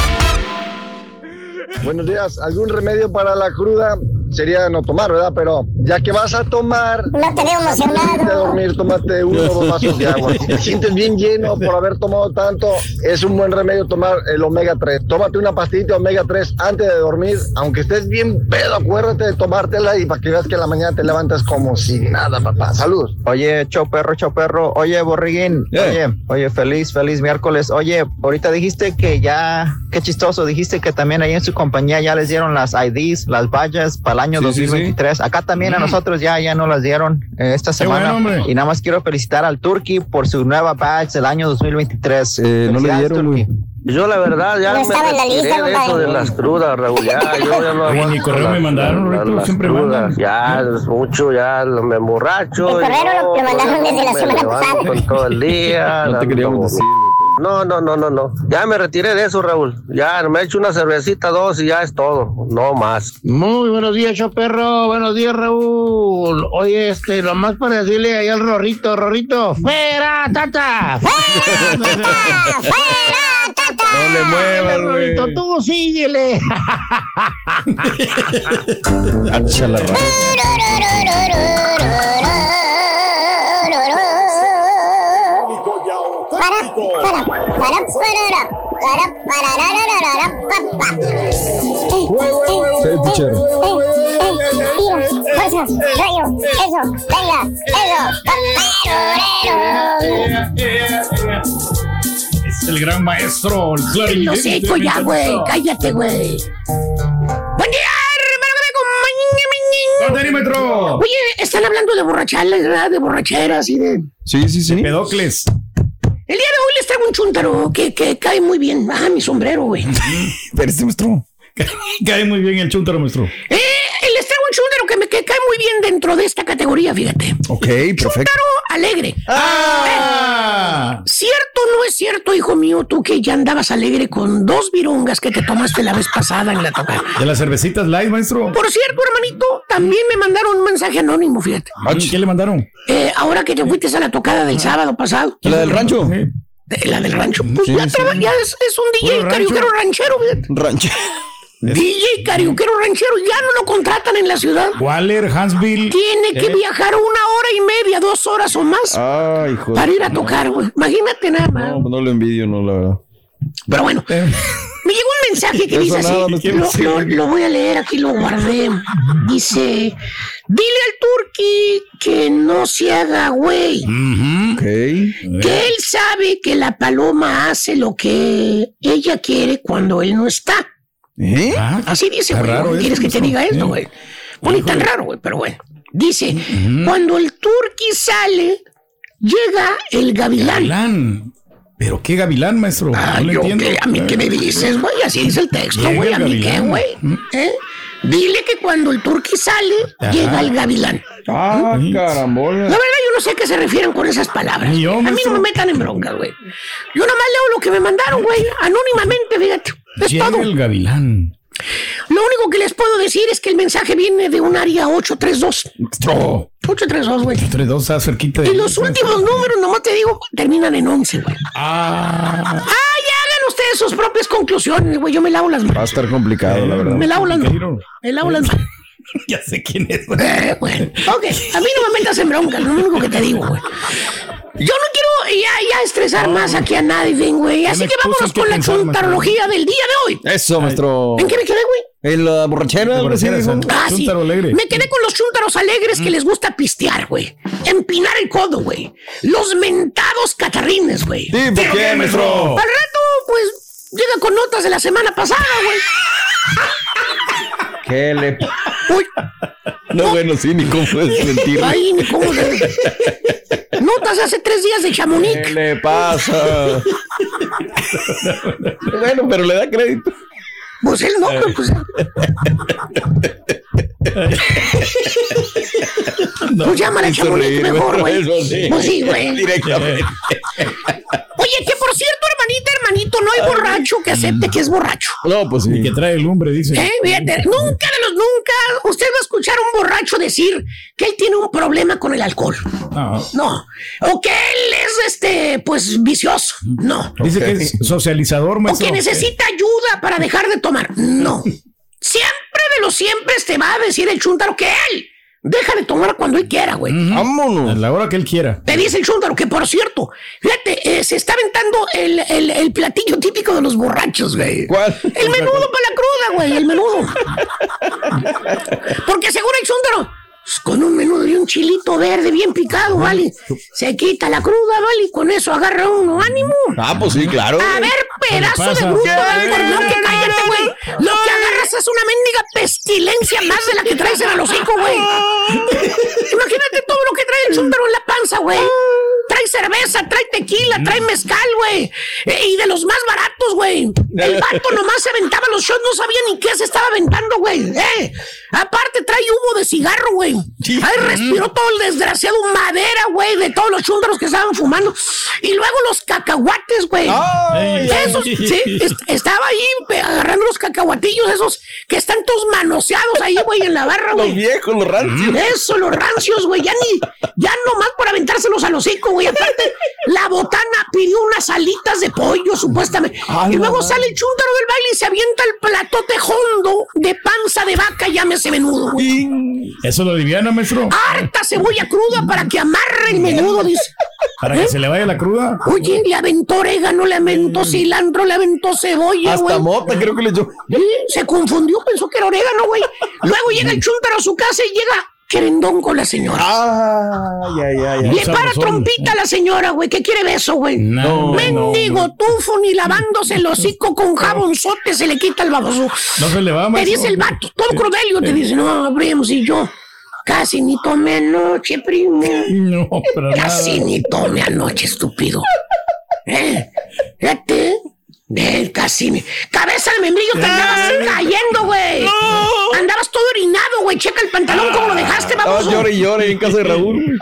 Buenos días. ¿Algún remedio para la cruda? Sería no tomar, ¿verdad? Pero ya que vas a tomar, No te veo emocionado. antes de dormir, tómate uno o dos vasos de agua. Si te sientes bien lleno por haber tomado tanto, es un buen remedio tomar el omega 3. Tómate una pastillita de omega 3 antes de dormir, aunque estés bien pedo, acuérdate de tomártela y para que veas que en la mañana te levantas como si nada, papá. Salud. Oye, chau perro, chau perro. Oye, borriguín. Oye, oye, feliz, feliz miércoles. Oye, ahorita dijiste que ya, qué chistoso, dijiste que también ahí en su compañía ya les dieron las IDs, las vallas para el año Sí, sí, sí. 2023. Acá también a nosotros ya, ya no las dieron eh, esta semana. bueno, y nada más quiero felicitar al Turkey por su nueva badge del año 2023. Eh, no le dieron. Yo la verdad ya No me estaba en la lista, de eso de las crudas, Raúl. Ya, yo ya no Oye, ni correo las- me mandaron, las- las siempre crudas. mandan. Ya es mucho, ya me emborracho. El correo lo que no, mandaron desde la semana pasada. en todo el día. No te queríamos decir. No, no, no, no, no. Ya me retiré de eso, Raúl. Ya me he hecho una cervecita, dos y ya es todo. No más. Muy buenos días, yo perro. Buenos días, Raúl. Oye, este, nomás para decirle ahí al Rorrito, Rorrito, ¡fuera, tata! No le muevas. Rorrito, tú síguele. Hacha la fuerza, rayo, eso, venga, eso. Es el gran maestro, el clarinete. Seco ya, güey. Cállate, güey. Buen día. Oye, están hablando de borrachales, ¿verdad? De borracheras y de... Sí, sí, sí. Pedocles. El día de hoy les traigo un chúntaro que, que cae muy bien. Ah, mi sombrero, güey. Pero este maestro. Cae muy bien el chuntaro, maestro. Eh, les traigo un chúntaro que, me, que cae muy bien dentro de esta categoría, fíjate. Ok, perfecto. Chúntaro alegre. ¡Ah! ¿Cierto o no es cierto, hijo mío, tú que ya andabas alegre con dos virongas que te tomaste la vez pasada en la tocada? ¿De las cervecitas light, maestro? Por cierto, hermanito, también me mandaron un mensaje anónimo, fíjate. ¿Qué le mandaron? Eh, ahora que te fuiste a la tocada del sábado pasado. ¿La del rancho? De- La del rancho. Pues Sí, ya, sí. ya es, es un DJ cariuquero ranchero, fíjate. Rancho. DJ cariuquero ranchero, ya no lo contratan en la ciudad. Waller, Hansville. Tiene que Eh. viajar una hora y media, dos horas o más Ay, joder. para ir a tocar, güey. Imagínate nada más. No, no lo envidio, no, la verdad. Pero bueno, Eh. me llegó un mensaje que Eso dice así. nada, Lo, diciendo. lo- lo voy a leer, aquí lo guardé. Dice, dile al turqui que no se haga güey. Ok. Que él sabe que la paloma hace lo que ella quiere cuando él no está. ¿Eh? Ah, Así dice, güey. raro ¿Quieres que te diga esto, Sí. güey? Bueno, ni tan raro, güey, pero bueno. Dice, cuando el turqui sale, llega el gavilán. Gavilán. ¿Pero qué gavilán, maestro? Ah, no lo yo entiendo. qué, a mí qué me dices, güey, así dice el texto, güey, a mí qué, güey. ¿Eh? Dile que cuando el turqui sale, Ajá. llega el gavilán. Ah. La carambola. verdad, yo no sé a qué se refieren con esas palabras. Yo, a mí no me metan en broncas, güey. Yo nomás leo lo que me mandaron, güey, anónimamente, fíjate. Es Llega todo. el gavilán. Lo único que les puedo decir es que el mensaje viene de un área 832. 832, güey. 3-2 está cerquita de. Y los últimos números, nomás te digo, terminan en 11, güey. Ah. Ah, ya hagan ustedes sus propias conclusiones, güey. Yo me lavo las manos. Va a estar complicado, la verdad. Me lavo las manos. Me lavo las manos. ya sé quién es. Eh, bueno, ok, a mí no me metas en bronca, lo único que te digo, güey. Yo no quiero ya, ya estresar más aquí a nadie, güey. Así que vámonos con que la pensar, chuntarología del día de hoy. Eso, maestro. ¿En qué me quedé, güey? En la borrachera. algo así, dijo. Ah, sí. Me quedé con los chúntaros alegres que les gusta pistear, güey. Empinar el codo, güey. Los mentados catarrines, güey. Sí, ¿por qué, maestro? Al rato, pues, llega con notas de la semana pasada, güey. ¿Qué le No, bueno, sí, ni cómo puedes mentir. Ay, ni cómo de- Notas hace tres días de Chamonix. ¿Qué le pasa? bueno, pero le da crédito. Pues él no, pero pues. pues llámale Chamonix mejor, güey. sí. Pues sí, güey. Directamente. Oye, que por cierto, hermanita, hermanito, no hay borracho que acepte que es borracho. No, pues sí. Y que trae el lumbre, dice. ¿Eh? Fíjate, nunca de los nunca usted va a escuchar a un borracho decir que él tiene un problema con el alcohol. Ah. No. O que él es, este, pues, vicioso. No. Dice que es socializador, O maestro. que necesita ayuda para dejar de tomar. No. Siempre de los siempre te va a decir el chúntaro que él deja de tomar cuando él quiera, güey. Vámonos. A la hora que él quiera. Te dice el chúntaro que, por cierto, fíjate, eh, se está aventando el, el- el platillo típico de los borrachos, güey. ¿Cuál? El menudo para la cruda, güey, el menudo. Porque según el chúntaro, pues, con un menudo y un chilito verde bien picado, ¿vale? Se quita la cruda, ¿vale? Y con eso agarra uno ánimo. Ah, pues sí, claro. A ver, pedazo de bruto, Dios, que cállate, güey. Lo agarras es una mendiga pestilencia más de la que traes en el hocico, güey. Imagínate todo lo que trae el chúntaro en la panza, güey. Cerveza, trae tequila, trae mezcal, güey. Eh, y de los más baratos, güey. El vato nomás se aventaba los shots, no sabía ni qué se estaba aventando, güey. Eh. Aparte trae humo de cigarro, güey. Ahí respiró todo el desgraciado madera, güey, de todos los chúntaros que estaban fumando. Y luego los cacahuates, güey. Esos, sí, est- estaba ahí agarrando los cacahuatillos esos que están todos manoseados ahí, güey, en la barra, güey. Los viejos, los rancios. Eso, los rancios, güey. Ya ni, ya nomás por aventárselos a los hocico, güey. Aparte, la botana pidió unas alitas de pollo, supuestamente. y luego sale el chúntaro del baile y se avienta el platote hondo de panza de vaca, llámese menudo, güey. Eso lo aliviana, maestro. Harta cebolla cruda para que amarre el menudo, dice. Para que se le vaya la cruda. Oye, le aventó orégano, le aventó cilantro, le aventó cebolla, Hasta güey. mota, creo que le echó. Se confundió, pensó que era orégano, güey. Luego llega el chúntaro a su casa y llega querendón con la señora. Ay, ay, ay, ay. Le para trompita a la señora, güey. ¿Qué quiere beso, güey? No, Mendigo tufo, ni lavándose el hocico con jabonzote se le quita el baboso. No se le va, Te maestro. dice el vato, todo crudelio, te dice, no, primo, si yo casi ni tomé anoche, primo. No, pero Casi nada. ni tomé anoche, estúpido. ¿Eh? Fíjate. Eh, casi ni... Cabeza de membrillo, te andabas cayendo, güey. Andabas todo orinado, güey. Checa el pantalón como lo dejaste, Estaba baboso. llore y llore en casa de Raúl.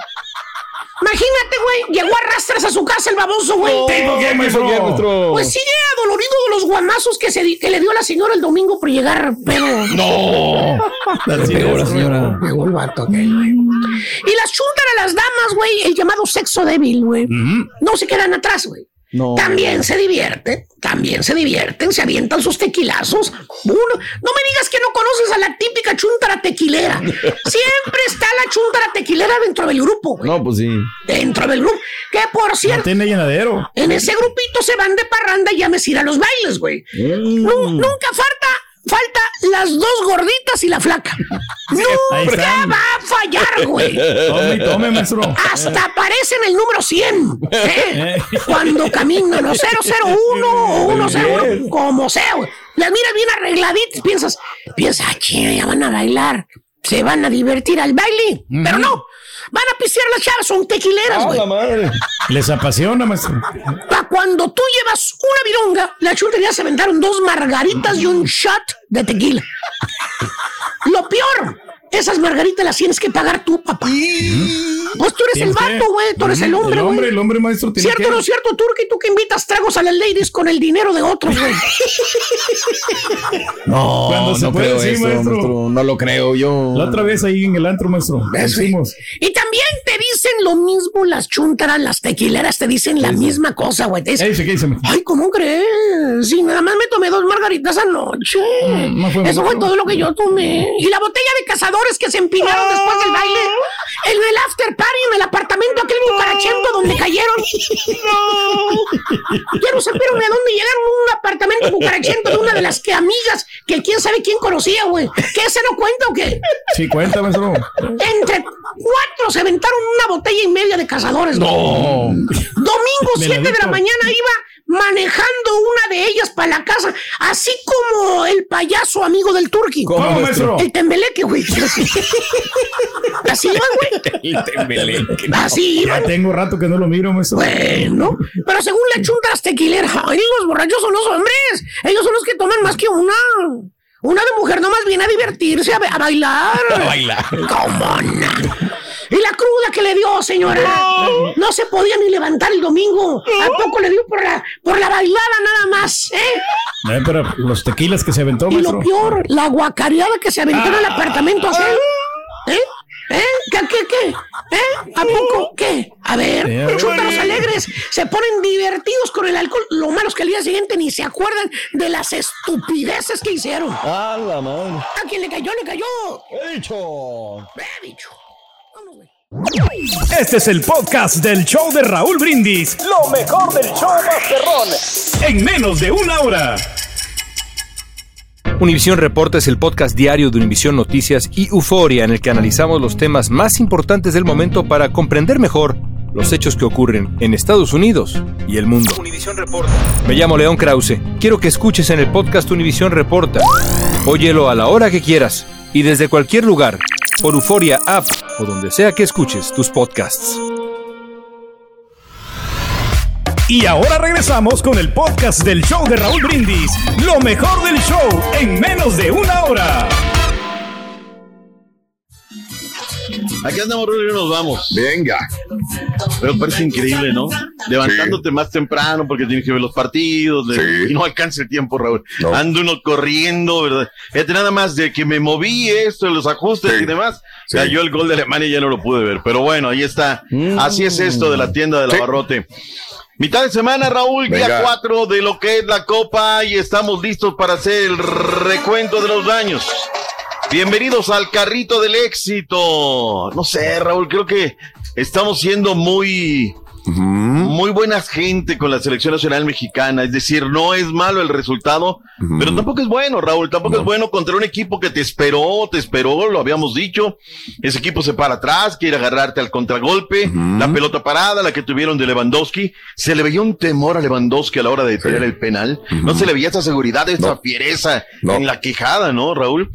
Imagínate, güey. Llegó a rastras a su casa el baboso, güey. ¿Por qué, maestro? Pues sigue adolorido de los guamazos que, se, que le dio la señora el domingo por llegar, pero. No. La señora. Pegó el vato aquel, güey. Y las chuntan a las damas, güey, el llamado sexo débil, güey. No se quedan atrás, güey. No. También se divierten, también se divierten, se avientan sus tequilazos. Uno, no me digas que no conoces a la típica chuntara tequilera. Siempre está la chuntara tequilera dentro del grupo, güey. No, pues sí. Dentro del grupo. Que por No cierto, tiene llenadero. en ese grupito se van de parranda y ya me ir a los bailes, güey. Nu- nunca falta, falta las dos gorditas y la flaca. Nunca va a fallar, güey. Tome, tome, maestro. Hasta aparece en el número 100. ¿eh? Cuando caminan o 001 o 101, como sea, güey. Las miras bien arregladitas, piensas, piensas, ah, chinga, ya van a bailar. Se van a divertir al baile. Pero no, van a pisear las chavas, son tequileras, ¡Ah, güey. la madre! Les apasiona, maestro. Pa' cuando tú llevas una vironga, la chulta ya se aventaron dos margaritas y un shot de tequila. Lo peor, esas margaritas las tienes que pagar tú, papá. Pues tú eres el que- vato, güey. Tú eres el hombre, el güey. hombre, el hombre maestro tiene ¿Cierto que- o no es cierto, Turki? Tú que invitas tragos a las ladies con el dinero de otros, güey. No, Cuando no puede, creo sí, eso, maestro. maestro. No lo creo yo. La otra vez ahí en el antro, maestro. Hicimos. Y también dicen lo mismo las chuntaras, las tequileras, te dicen la misma cosa, güey. Te dicen, ¿Qué dice? Ay, ¿cómo crees? Si nada más me tomé dos margaritas anoche. Mm, no fue Eso fue todo lo que yo tomé. Y la botella de cazadores que se empinaron después del baile. En el after party, en el apartamento aquel bucarachento donde cayeron. No supieron de dónde llegaron un apartamento bucarachento de una de las que amigas que quién sabe quién conocía, güey. ¿Qué ese no cuenta o qué? Sí, cuenta, maestro. Entre cuatro se aventaron una botella y media de cazadores. güey. No. Domingo 7 de la mañana iba manejando una de ellas para la casa, así como el payaso amigo del turqui. ¿Cómo, maestro? El tembeleque, güey. Así iban, güey. Así Ya iban. tengo rato que no lo miro, maestro. Bueno, pero según la chunta las tequileras, ay, los borrachos son los hombres. Ellos son los que toman más que una. Una de mujer nomás viene a divertirse, a, a bailar. A bailar. ¿Cómo no? Y la cruda que le dio, señora. No se podía ni levantar el domingo. ¿A poco le dio por la, por la bailada nada más? ¿eh? Eh, pero los tequilas que se aventó, Y maestro. lo peor, la guacareada que se aventó en el apartamento aquel. ¿Eh? ¿Eh? ¿Qué, qué, qué? ¿Eh? ¿A poco? ¿Qué? A ver, chútaros alegres se ponen divertidos con el alcohol. Lo malo es que al día siguiente ni se acuerdan de las estupideces que hicieron. A la madre. ¿A quien le cayó, le cayó? He dicho. Ve, bicho. Este es el podcast del show de Raúl Brindis. Lo mejor del show Masterrón. En menos de una hora. Univisión Reporta es el podcast diario de Univisión Noticias y Euforia en el que analizamos los temas más importantes del momento para comprender mejor los hechos que ocurren en Estados Unidos y el mundo. Me llamo León Krause. Quiero que escuches en el podcast Univisión Reporta. Óyelo a la hora que quieras y desde cualquier lugar por Euforia App o donde sea que escuches tus podcasts. Y ahora regresamos con el podcast del show de Raúl Brindis. Lo mejor del show en menos de una hora. Aquí andamos, Rubio, y nos vamos. Venga. Pero parece increíble, ¿no? Levantándote más temprano porque tienes que ver los partidos de- Sí. y no alcanza el tiempo, Raúl. No. Ando uno corriendo, ¿verdad? Fíjate, nada más de que me moví esto, los ajustes Sí. y demás. Sí. Cayó el gol de Alemania y ya no lo pude ver. Pero bueno, ahí está. Así es esto de la tienda del Sí. abarrote. Mitad de semana, Raúl, día Venga. 4 de lo que es la Copa y estamos listos para hacer el recuento de los daños. Bienvenidos al carrito del éxito. No sé, Raúl, creo que estamos siendo muy, muy buenas gente con la selección nacional mexicana. Es decir, no es malo el resultado, pero tampoco es bueno, Raúl. Tampoco es bueno contra un equipo que te esperó, te esperó, lo habíamos dicho. Ese equipo se para atrás, quiere agarrarte al contragolpe. La pelota parada, la que tuvieron de Lewandowski. Se le veía un temor a Lewandowski a la hora de tirar el penal. No se le veía esa seguridad, esa fiereza No. en la quejada, ¿no, Raúl?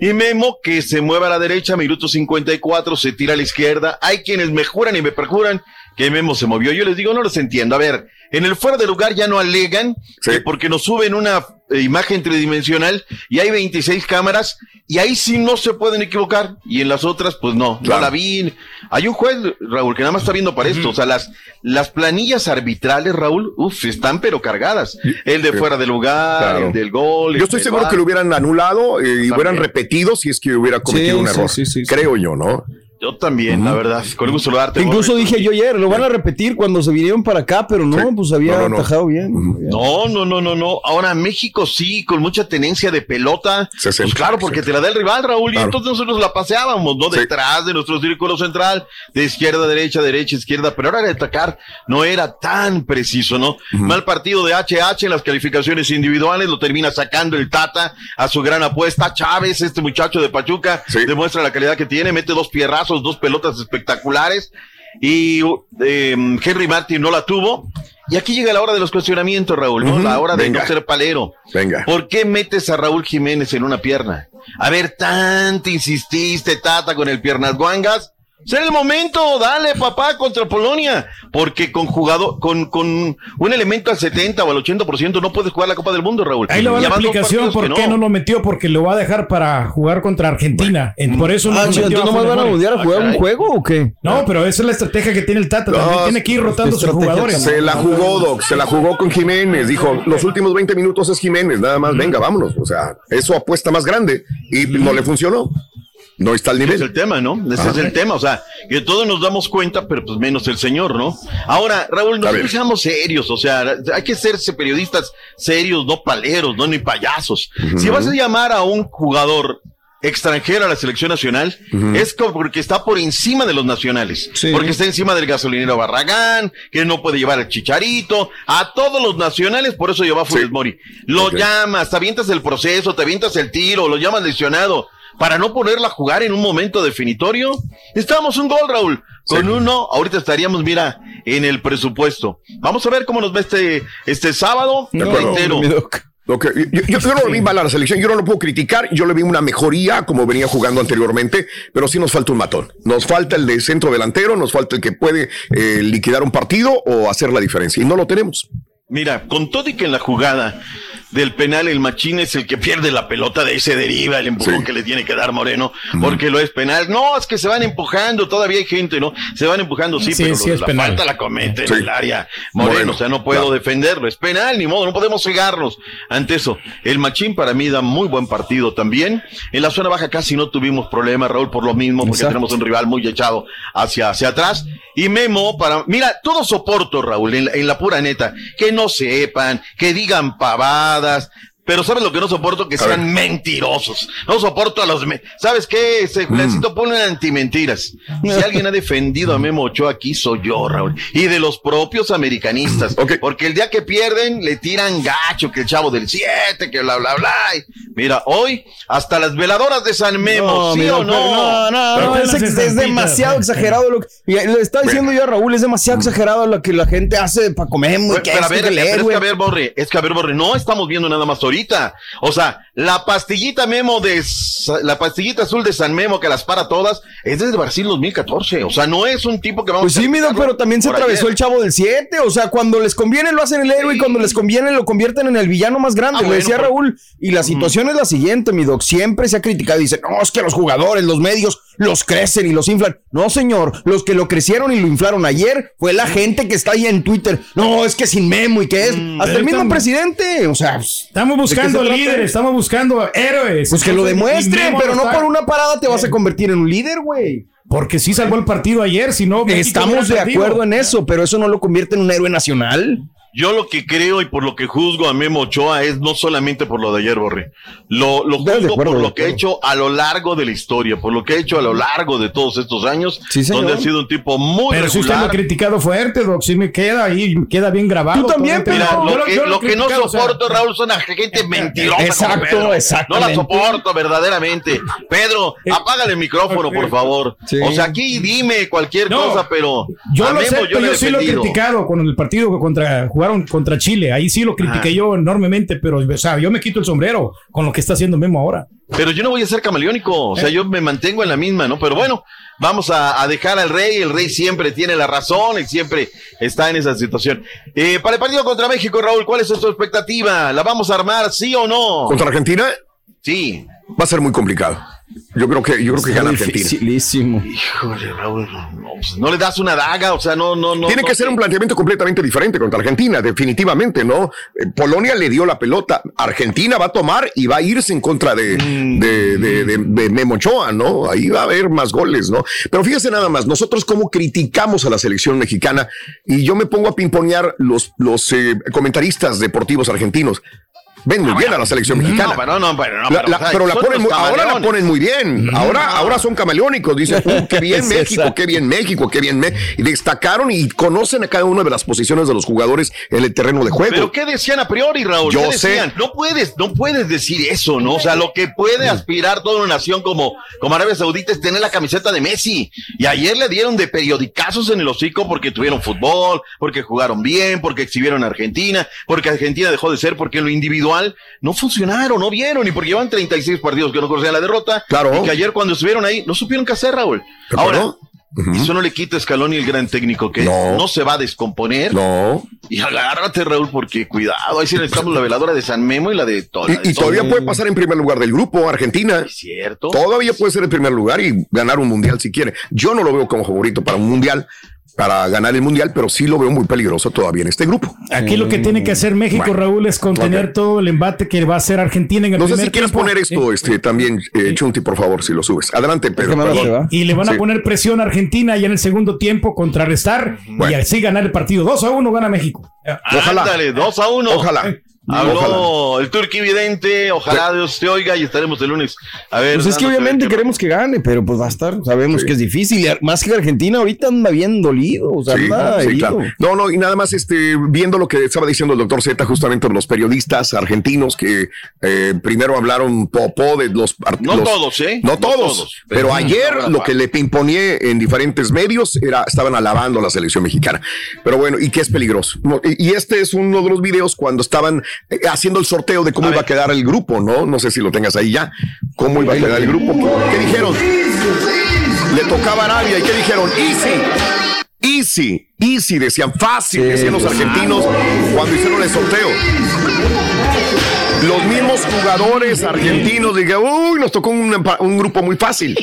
Y Memo que se mueve a la derecha, minuto 54, se tira a la izquierda. Hay quienes me juran y me perjuran que Memo se movió. Yo les digo, no los entiendo. A ver, en el fuera de lugar ya no alegan que porque nos suben una eh, imagen tridimensional y hay 26 cámaras y ahí sí no se pueden equivocar y en las otras pues no, no la vi. Hay un juez, Raúl, que nada más está viendo para esto. O sea, las, las planillas arbitrales, Raúl, uff, están pero cargadas. El de fuera de lugar, Claro. el del gol. el Yo estoy seguro que lo hubieran anulado eh, y hubieran repetido si es que hubiera cometido Sí, un error. sí, sí. Creo yo, ¿no? Yo también, la verdad. Con gusto lo darte. Incluso dije yo ayer, lo van a repetir cuando se vinieron para acá, pero no, pues había No, no, no. atajado bien. No, no, no, no, no. Ahora México sí, con mucha tenencia de pelota. Pues claro, porque te la da el rival, Raúl, y entonces nosotros la paseábamos, ¿no? Detrás de nuestro círculo central, de izquierda a derecha, derecha, izquierda, pero ahora de atacar no era tan preciso, ¿no? Mal partido de HH en las calificaciones individuales, lo termina sacando el Tata a su gran apuesta. Chávez, este muchacho de Pachuca, demuestra la calidad que tiene, mete dos pierrazos, dos pelotas espectaculares. Y eh, Henry Martin no la tuvo. Y aquí llega la hora de los cuestionamientos, Raúl, ¿no? La hora de venga. no ser palero. Venga. ¿Por qué metes a Raúl Jiménez en una pierna? A ver, tanto insististe, Tata, con el piernas guangas. Será el momento, dale papá contra Polonia, porque con jugado, con, con un elemento al 70 o al 80% no puedes jugar la Copa del Mundo, Raúl. Ahí le va la explicación por qué no lo metió, porque lo va a dejar para jugar contra Argentina. En- Por eso no Ah, lo metió ¿entonces nomás van a mundial a jugar un juego o qué? No, pero esa es la estrategia que tiene el Tata. También tiene que ir rotando sus jugadores. Se la jugó, Doc, se la jugó con Jiménez. Dijo, los últimos 20 minutos es Jiménez, nada más, venga, vámonos. O sea, eso apuesta más grande y no le funcionó. No está al Ese nivel. es el tema, ¿no? Ese es el tema, o sea, que todos nos damos cuenta, pero pues menos el señor, ¿no? Ahora, Raúl, nosotros seamos serios, o sea, hay que serse periodistas serios, no paleros, no ni payasos. Si vas a llamar a un jugador extranjero a la selección nacional, es como porque está por encima de los nacionales, porque está encima del gasolinero Barragán, que no puede llevar el chicharito, a todos los nacionales, por eso lleva a Funes Mori. Lo llamas, te avientas el proceso, te avientas el tiro, lo llamas lesionado, para no ponerla a jugar en un momento definitorio. Estamos un gol, Raúl. Con uno, ahorita estaríamos, mira, en el presupuesto. Vamos a ver cómo nos va este, este sábado. Acuerdo. Reitero, Yo, yo- yo no lo vi mal a la selección, yo no lo puedo criticar, yo le vi una mejoría como venía jugando anteriormente, pero sí nos falta un matón. Nos falta el de centro delantero, nos falta el que puede eh, liquidar un partido o hacer la diferencia, y no lo tenemos. Mira, con todo y que en la jugada del penal el machín es el que pierde la pelota, de ahí se deriva el empujón que le tiene que dar Moreno, porque lo es penal. No, es que se van empujando, todavía hay gente, ¿no? Se van empujando, sí, Sí, pero sí lo- es la penal. falta la comete Sí. en el área Moreno, Moreno, o sea, no puedo claro. defenderlo, es penal, ni modo, no podemos cegarnos ante eso. El machín para mí da muy buen partido también. En la zona baja casi no tuvimos problemas, Raúl, por lo mismo, porque Exacto. tenemos un rival muy echado hacia, hacia atrás. Y Memo, para, mira, todo soporto, Raúl, en la, en la pura neta, que no sepan, que digan pavadas, jornadas pero ¿sabes lo que no soporto? Que sean mentirosos. No soporto a los... ¿Sabes qué? Se, Mm. Necesito poner antimentiras. Si alguien ha defendido a Memo Ochoa aquí, soy yo, Raúl. Y de los propios americanistas. Porque el día que pierden, le tiran gacho, que el chavo del 7, que bla, bla, bla. Y Mira, hoy, hasta las veladoras de San Memo, No, ¿sí o no? no, no, no, es, demasiado exagerado lo que. le estaba diciendo yo a Raúl, es demasiado exagerado lo que la gente hace para comer Pero, que pero a esto, ver, que leer, pero es que a ver, Borre, es que a ver, Borre, no estamos viendo nada más ahorita. O sea, la pastillita Memo de la pastillita azul de San Memo que las para todas es desde Brasil 2014. O sea, no es un tipo que vamos Pues sí, Mido, pero también se atravesó ayer. el chavo del 7. O sea, cuando les conviene lo hacen el héroe y cuando les conviene lo convierten en el villano más grande. Ah, lo bueno, decía pero- Raúl. Y la situación es la siguiente, mi doc. Siempre se ha criticado. Dice, no, es que los jugadores, los medios, los crecen y los inflan. No, señor. Los que lo crecieron y lo inflaron ayer fue la gente que está ahí en Twitter. No, es que sin memo y que es. Hasta el mismo estamos- presidente. O sea, Estamos buscando líderes, estamos buscando héroes. Pues que lo Entonces, y demuestre, Memo pero no por una parada te vas a convertir en un líder, güey. Porque sí salvó el partido ayer, si no. Estamos de acuerdo en eso, pero eso no lo convierte en un héroe nacional. Yo lo que creo y por lo que juzgo a Memo Ochoa es no solamente por lo de ayer, Borre. Lo, lo juzgo acuerdo, por lo que ha hecho a lo largo de la historia, por lo que ha hecho a lo largo de todos estos años, donde ha sido un tipo muy Pero si usted lo ha criticado fuerte, Doc, sí me queda ahí, queda bien grabado. Tú también, Mira, tengo- lo yo que, yo lo que no criticado, o sea, soporto, Raúl, son a gente mentirosa. como Exacto, Pedro. exactamente. No la soporto verdaderamente. Pedro, apágale el micrófono, por favor. Sí. O sea, aquí dime cualquier No, cosa, pero Yo a lo Memo sé, yo he sí lo he criticado con el partido que contra jugaron contra Chile. Ahí sí lo critiqué Ah. yo enormemente, pero o sea, yo me quito el sombrero con lo que está haciendo Memo ahora. Pero yo no voy a ser camaleónico, o sea, yo me mantengo en la misma, ¿no? Pero bueno, vamos a, a dejar al rey, el rey siempre tiene la razón y siempre está en esa situación. Eh, para el partido contra México, Raúl, ¿cuál es tu expectativa? ¿La vamos a armar, sí o no? ¿Contra Argentina? Sí. Va a ser muy complicado. Yo creo que, yo creo que gana Argentina. Dificilísimo. Híjole, Raúl, no, pues, no le das una daga, o sea, no, no, no. Tiene no que ser un planteamiento completamente diferente contra Argentina, definitivamente, ¿no? Eh, Polonia le dio la pelota, Argentina va a tomar y va a irse en contra de, Mm. de, de, de- de Memo Ochoa, ¿no? Ahí va a haber más goles, ¿no? Pero fíjese nada más, nosotros cómo criticamos a la selección mexicana y yo me pongo a pimponear los, los eh, comentaristas deportivos argentinos. Ven muy bien a la selección mexicana. No, pero no, pero no, La- pero, la- o sea, pero la ponen muy- ahora la ponen muy bien. Ahora, ahora son camaleónicos. Dicen, "Uh, qué bien México, esa. qué bien México, qué bien. Me-". Y destacaron y conocen a cada una de las posiciones de los jugadores en el terreno de juego. Pero ¿qué decían a priori, Raúl? Yo ¿Qué sé. decían? No puedes, no puedes decir eso, ¿no? O sea, lo que puede aspirar toda una nación como, como Arabia Saudita es tener la camiseta de Messi. Y ayer le dieron de periodicazos en el hocico porque tuvieron fútbol, porque jugaron bien, porque exhibieron a Argentina, porque Argentina dejó de ser, porque en lo individual no funcionaron, no vieron, y porque llevan 36 partidos que no conocían la derrota. Claro. Y que ayer cuando estuvieron ahí no supieron qué hacer, Raúl. ¿De? Ahora, eso no le quita a Scaloni el gran técnico que es. No. no se va a descomponer. No. Y agárrate, Raúl, porque cuidado, ahí sí necesitamos la veladora de San Memo y la de toda. Y, y todavía puede pasar en primer lugar del grupo, Argentina. cierto. Todavía puede ser en primer lugar y ganar un mundial si quiere. Yo no lo veo como favorito para un mundial, para ganar el mundial, pero sí lo veo muy peligroso todavía en este grupo. Aquí lo que tiene que hacer México, Bueno, Raúl, es contener todo el embate que va a hacer Argentina en el No sé primer si quieres poner esto este, también, eh, Chunti, por favor, si lo subes. Adelante, Pedro. perdón. Y le van a Sí. poner presión a Argentina ya en el segundo tiempo, contrarrestar y así ganar el partido. 2 a 1 gana México. Ándale, dos a uno. Ojalá. Habló Ojalá. el turqui vidente, ojalá Dios te oiga y estaremos el lunes. A ver. Pues es que obviamente queremos que gane, pero pues va a estar, sabemos que es difícil. Más que Argentina ahorita anda bien dolido, o sea, Sí, anda sí, herido. claro. No, no, y nada más este, viendo lo que estaba diciendo el doctor Z, justamente los periodistas argentinos que eh, primero hablaron popó de los No los- todos, ¿eh? No No todos. todos, pero ayer lo que le pimponé en diferentes medios era, estaban alabando a la selección mexicana. Pero bueno, y que es peligroso. No, Y y este es uno de los videos cuando estaban haciendo el sorteo de cómo iba a quedar el grupo, ¿no? No sé si lo tengas ahí ya. ¿Cómo iba a quedar el grupo? ¿Qué, dijeron? Le tocaba a Arabia y ¿qué dijeron? Easy. Easy, easy, decían fácil, decían los argentinos cuando hicieron el sorteo. Los mismos jugadores argentinos dijeron, uy, nos tocó un, grupo muy fácil.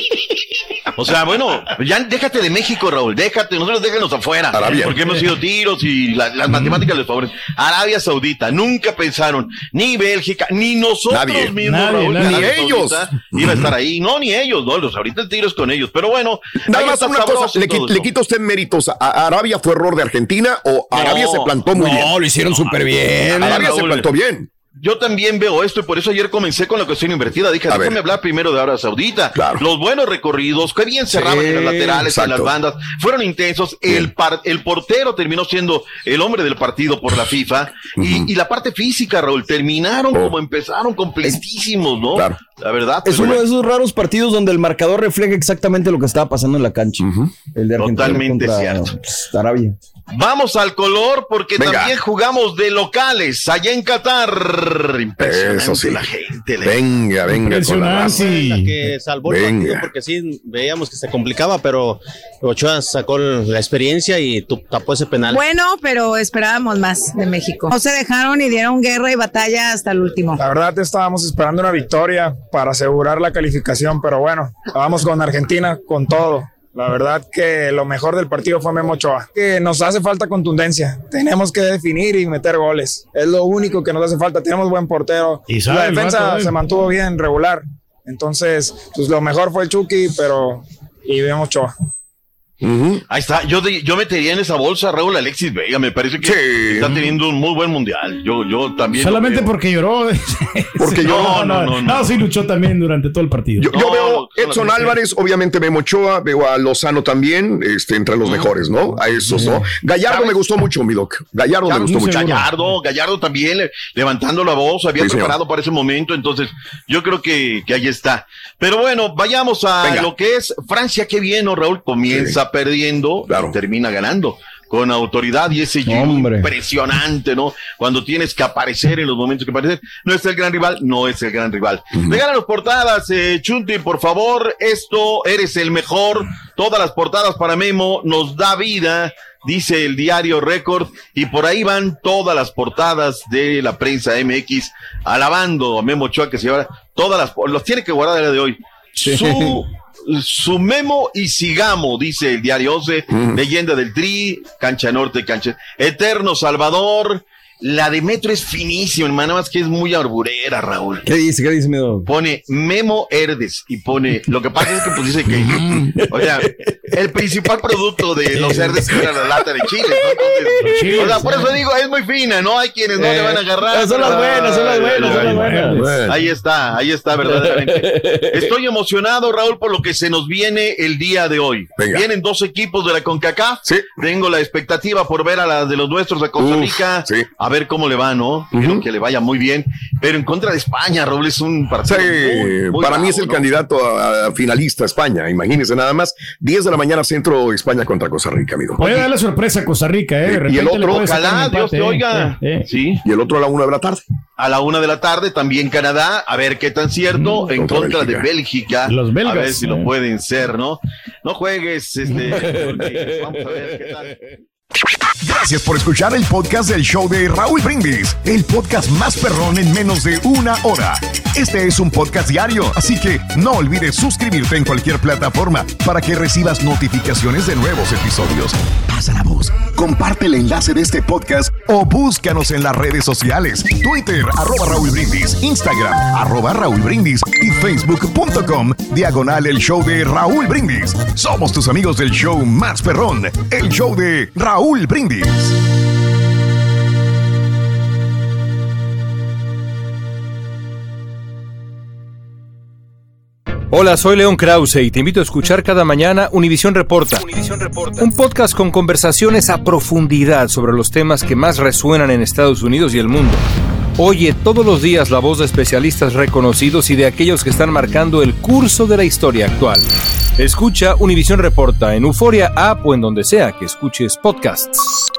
O sea, bueno, ya déjate de México, Raúl, déjate, nosotros déjanos afuera. Arabia. Porque hemos sido tiros y la- las matemáticas les favorecen. Arabia Saudita, nunca pensaron, ni Bélgica, ni nosotros Nadie. mismos, Nadie, Raúl, nadie. Ni ellos. Saudita Iba a estar ahí, no, ni ellos, no, los, ahorita el tiro es con ellos. Pero bueno, Nada más una cosa, ¿le, qui- le quita usted méritos? ¿A a Arabia fue error de Argentina o Arabia No, se plantó muy no, bien? lo hicieron súper bien. Arabia se plantó bien. Yo también veo esto y por eso ayer comencé con la cuestión invertida. Dije, A déjame ver. hablar primero de Arabia Saudita. Los buenos recorridos, que bien cerraban Sí, en las laterales, en las bandas, fueron intensos. El, par- el portero terminó siendo el hombre del partido por la FIFA. y, y la parte física, Raúl, terminaron como empezaron, completísimos, ¿no? La verdad. Es uno bueno. de esos raros partidos donde el marcador refleja exactamente lo que estaba pasando en la cancha. El de Argentina Totalmente contra cierto. Arabia. Vamos al color porque Venga. también jugamos de locales allá en Qatar. Impresionante Eso sí. la gente. Venga, venga con la raza. la que salvó el Venga. partido porque sí veíamos que se complicaba, pero Ochoa sacó la experiencia y tapó ese penal. Bueno, pero esperábamos más de México. No se dejaron y dieron guerra y batalla hasta el último. La verdad estábamos esperando una victoria para asegurar la calificación, pero bueno, vamos con Argentina con todo. La verdad que lo mejor del partido fue Memo Ochoa. Que nos hace falta contundencia. Tenemos que definir y meter goles. Es lo único que nos hace falta. Tenemos buen portero. Y sabe La defensa vato, eh. se mantuvo bien, regular. Entonces, pues lo mejor fue el Chucky, pero y Memo Ochoa. Ahí está, yo, de- yo metería en esa bolsa a Raúl Alexis Vega, me parece que está teniendo un muy buen mundial. Yo, yo también. Solamente porque lloró. Porque Sí, lloró. No, no, no, no, sí luchó también durante todo el partido. Yo, yo veo Edson Álvarez, obviamente Memo Ochoa, veo a Lozano también, este, entre los mejores, ¿no? A esos, ¿no? Gallardo ¿Sabes? me gustó mucho, mi doc. Gallardo me gustó mucho. Gallardo, Gallardo también le- levantando la voz, había Sí, señor. preparado para ese momento, entonces yo creo que, que ahí está. Pero bueno, vayamos a Venga. lo que es Francia, qué bien, ¿no, Raúl? Comienza perdiendo, termina ganando con autoridad y ese impresionante, ¿no? Cuando tienes que aparecer en los momentos que aparecer. No es el gran rival, no es el gran rival. Regálanos portadas, eh, Chunti, por favor. Esto, eres el mejor. Todas las portadas para Memo nos da vida. Dice el diario Record, y por ahí van todas las portadas de la prensa MX alabando a Memo Ochoa que se lleva todas las, los tiene que guardar el día de hoy. Su, su memo y sigamos, dice el diario 11, leyenda del Tri, cancha norte, cancha eterno Salvador. La de Metro es finísima, hermano, nada más que es muy arburera, Raúl. ¿Qué dice? ¿Qué dice mi doc? Pone Memo Herdes y pone, lo que pasa es que pues dice que, o sea, el principal producto de los Herdes era la lata de chile, ¿no? Entonces, o sea, por eso digo, es muy fina, ¿no? Hay quienes no Eh, le van a agarrar. son las buenas, son las buenas, son las buenas. Ahí está, ahí está, verdaderamente. Estoy emocionado, Raúl, por lo que se nos viene el día de hoy. Vienen dos equipos de la CONCACAF. Tengo la expectativa por ver a la de los nuestros de Costa Uf, Rica. A ver cómo le va, ¿no? Quiero que le vaya muy bien. Pero en contra de España, Raúl, es un partido. Sí, muy- muy para mí es el ¿no? candidato a, a finalista España. Imagínense nada más. 10 de la mañana centro España contra Costa Rica, amigo. Puede darle sorpresa a Costa Rica, ¿eh? De y el otro, sacar un empate, ¿eh? Eh, eh. Sí. Y el otro a la una de la tarde. a la una de la tarde, también Canadá, a ver qué tan cierto, en contra contra, de Bélgica. Los belgas, A ver si eh. lo pueden ser, ¿no? No juegues, este. vamos a ver qué tal. Gracias por escuchar el podcast del show de Raúl Brindis, el podcast más perrón en menos de una hora. Este es un podcast diario, así que no olvides suscribirte en cualquier plataforma para que recibas notificaciones de nuevos episodios. Pasa la voz, comparte el enlace de este podcast o búscanos en las redes sociales, Twitter, arroba Raúl Brindis, Instagram, arroba Raúl Brindis y facebook.com, diagonal el show de Raúl Brindis. Somos tus amigos del show más perrón, el show de Raúl Brindis. Hola, soy León Krause y te invito a escuchar cada mañana Univisión Reporta. Un podcast con conversaciones a profundidad sobre los temas que más resuenan en Estados Unidos y el mundo. Oye todos los días la voz de especialistas reconocidos y de aquellos que están marcando el curso de la historia actual. Escucha Univisión Reporta en Euforia App o en donde sea que escuches podcasts.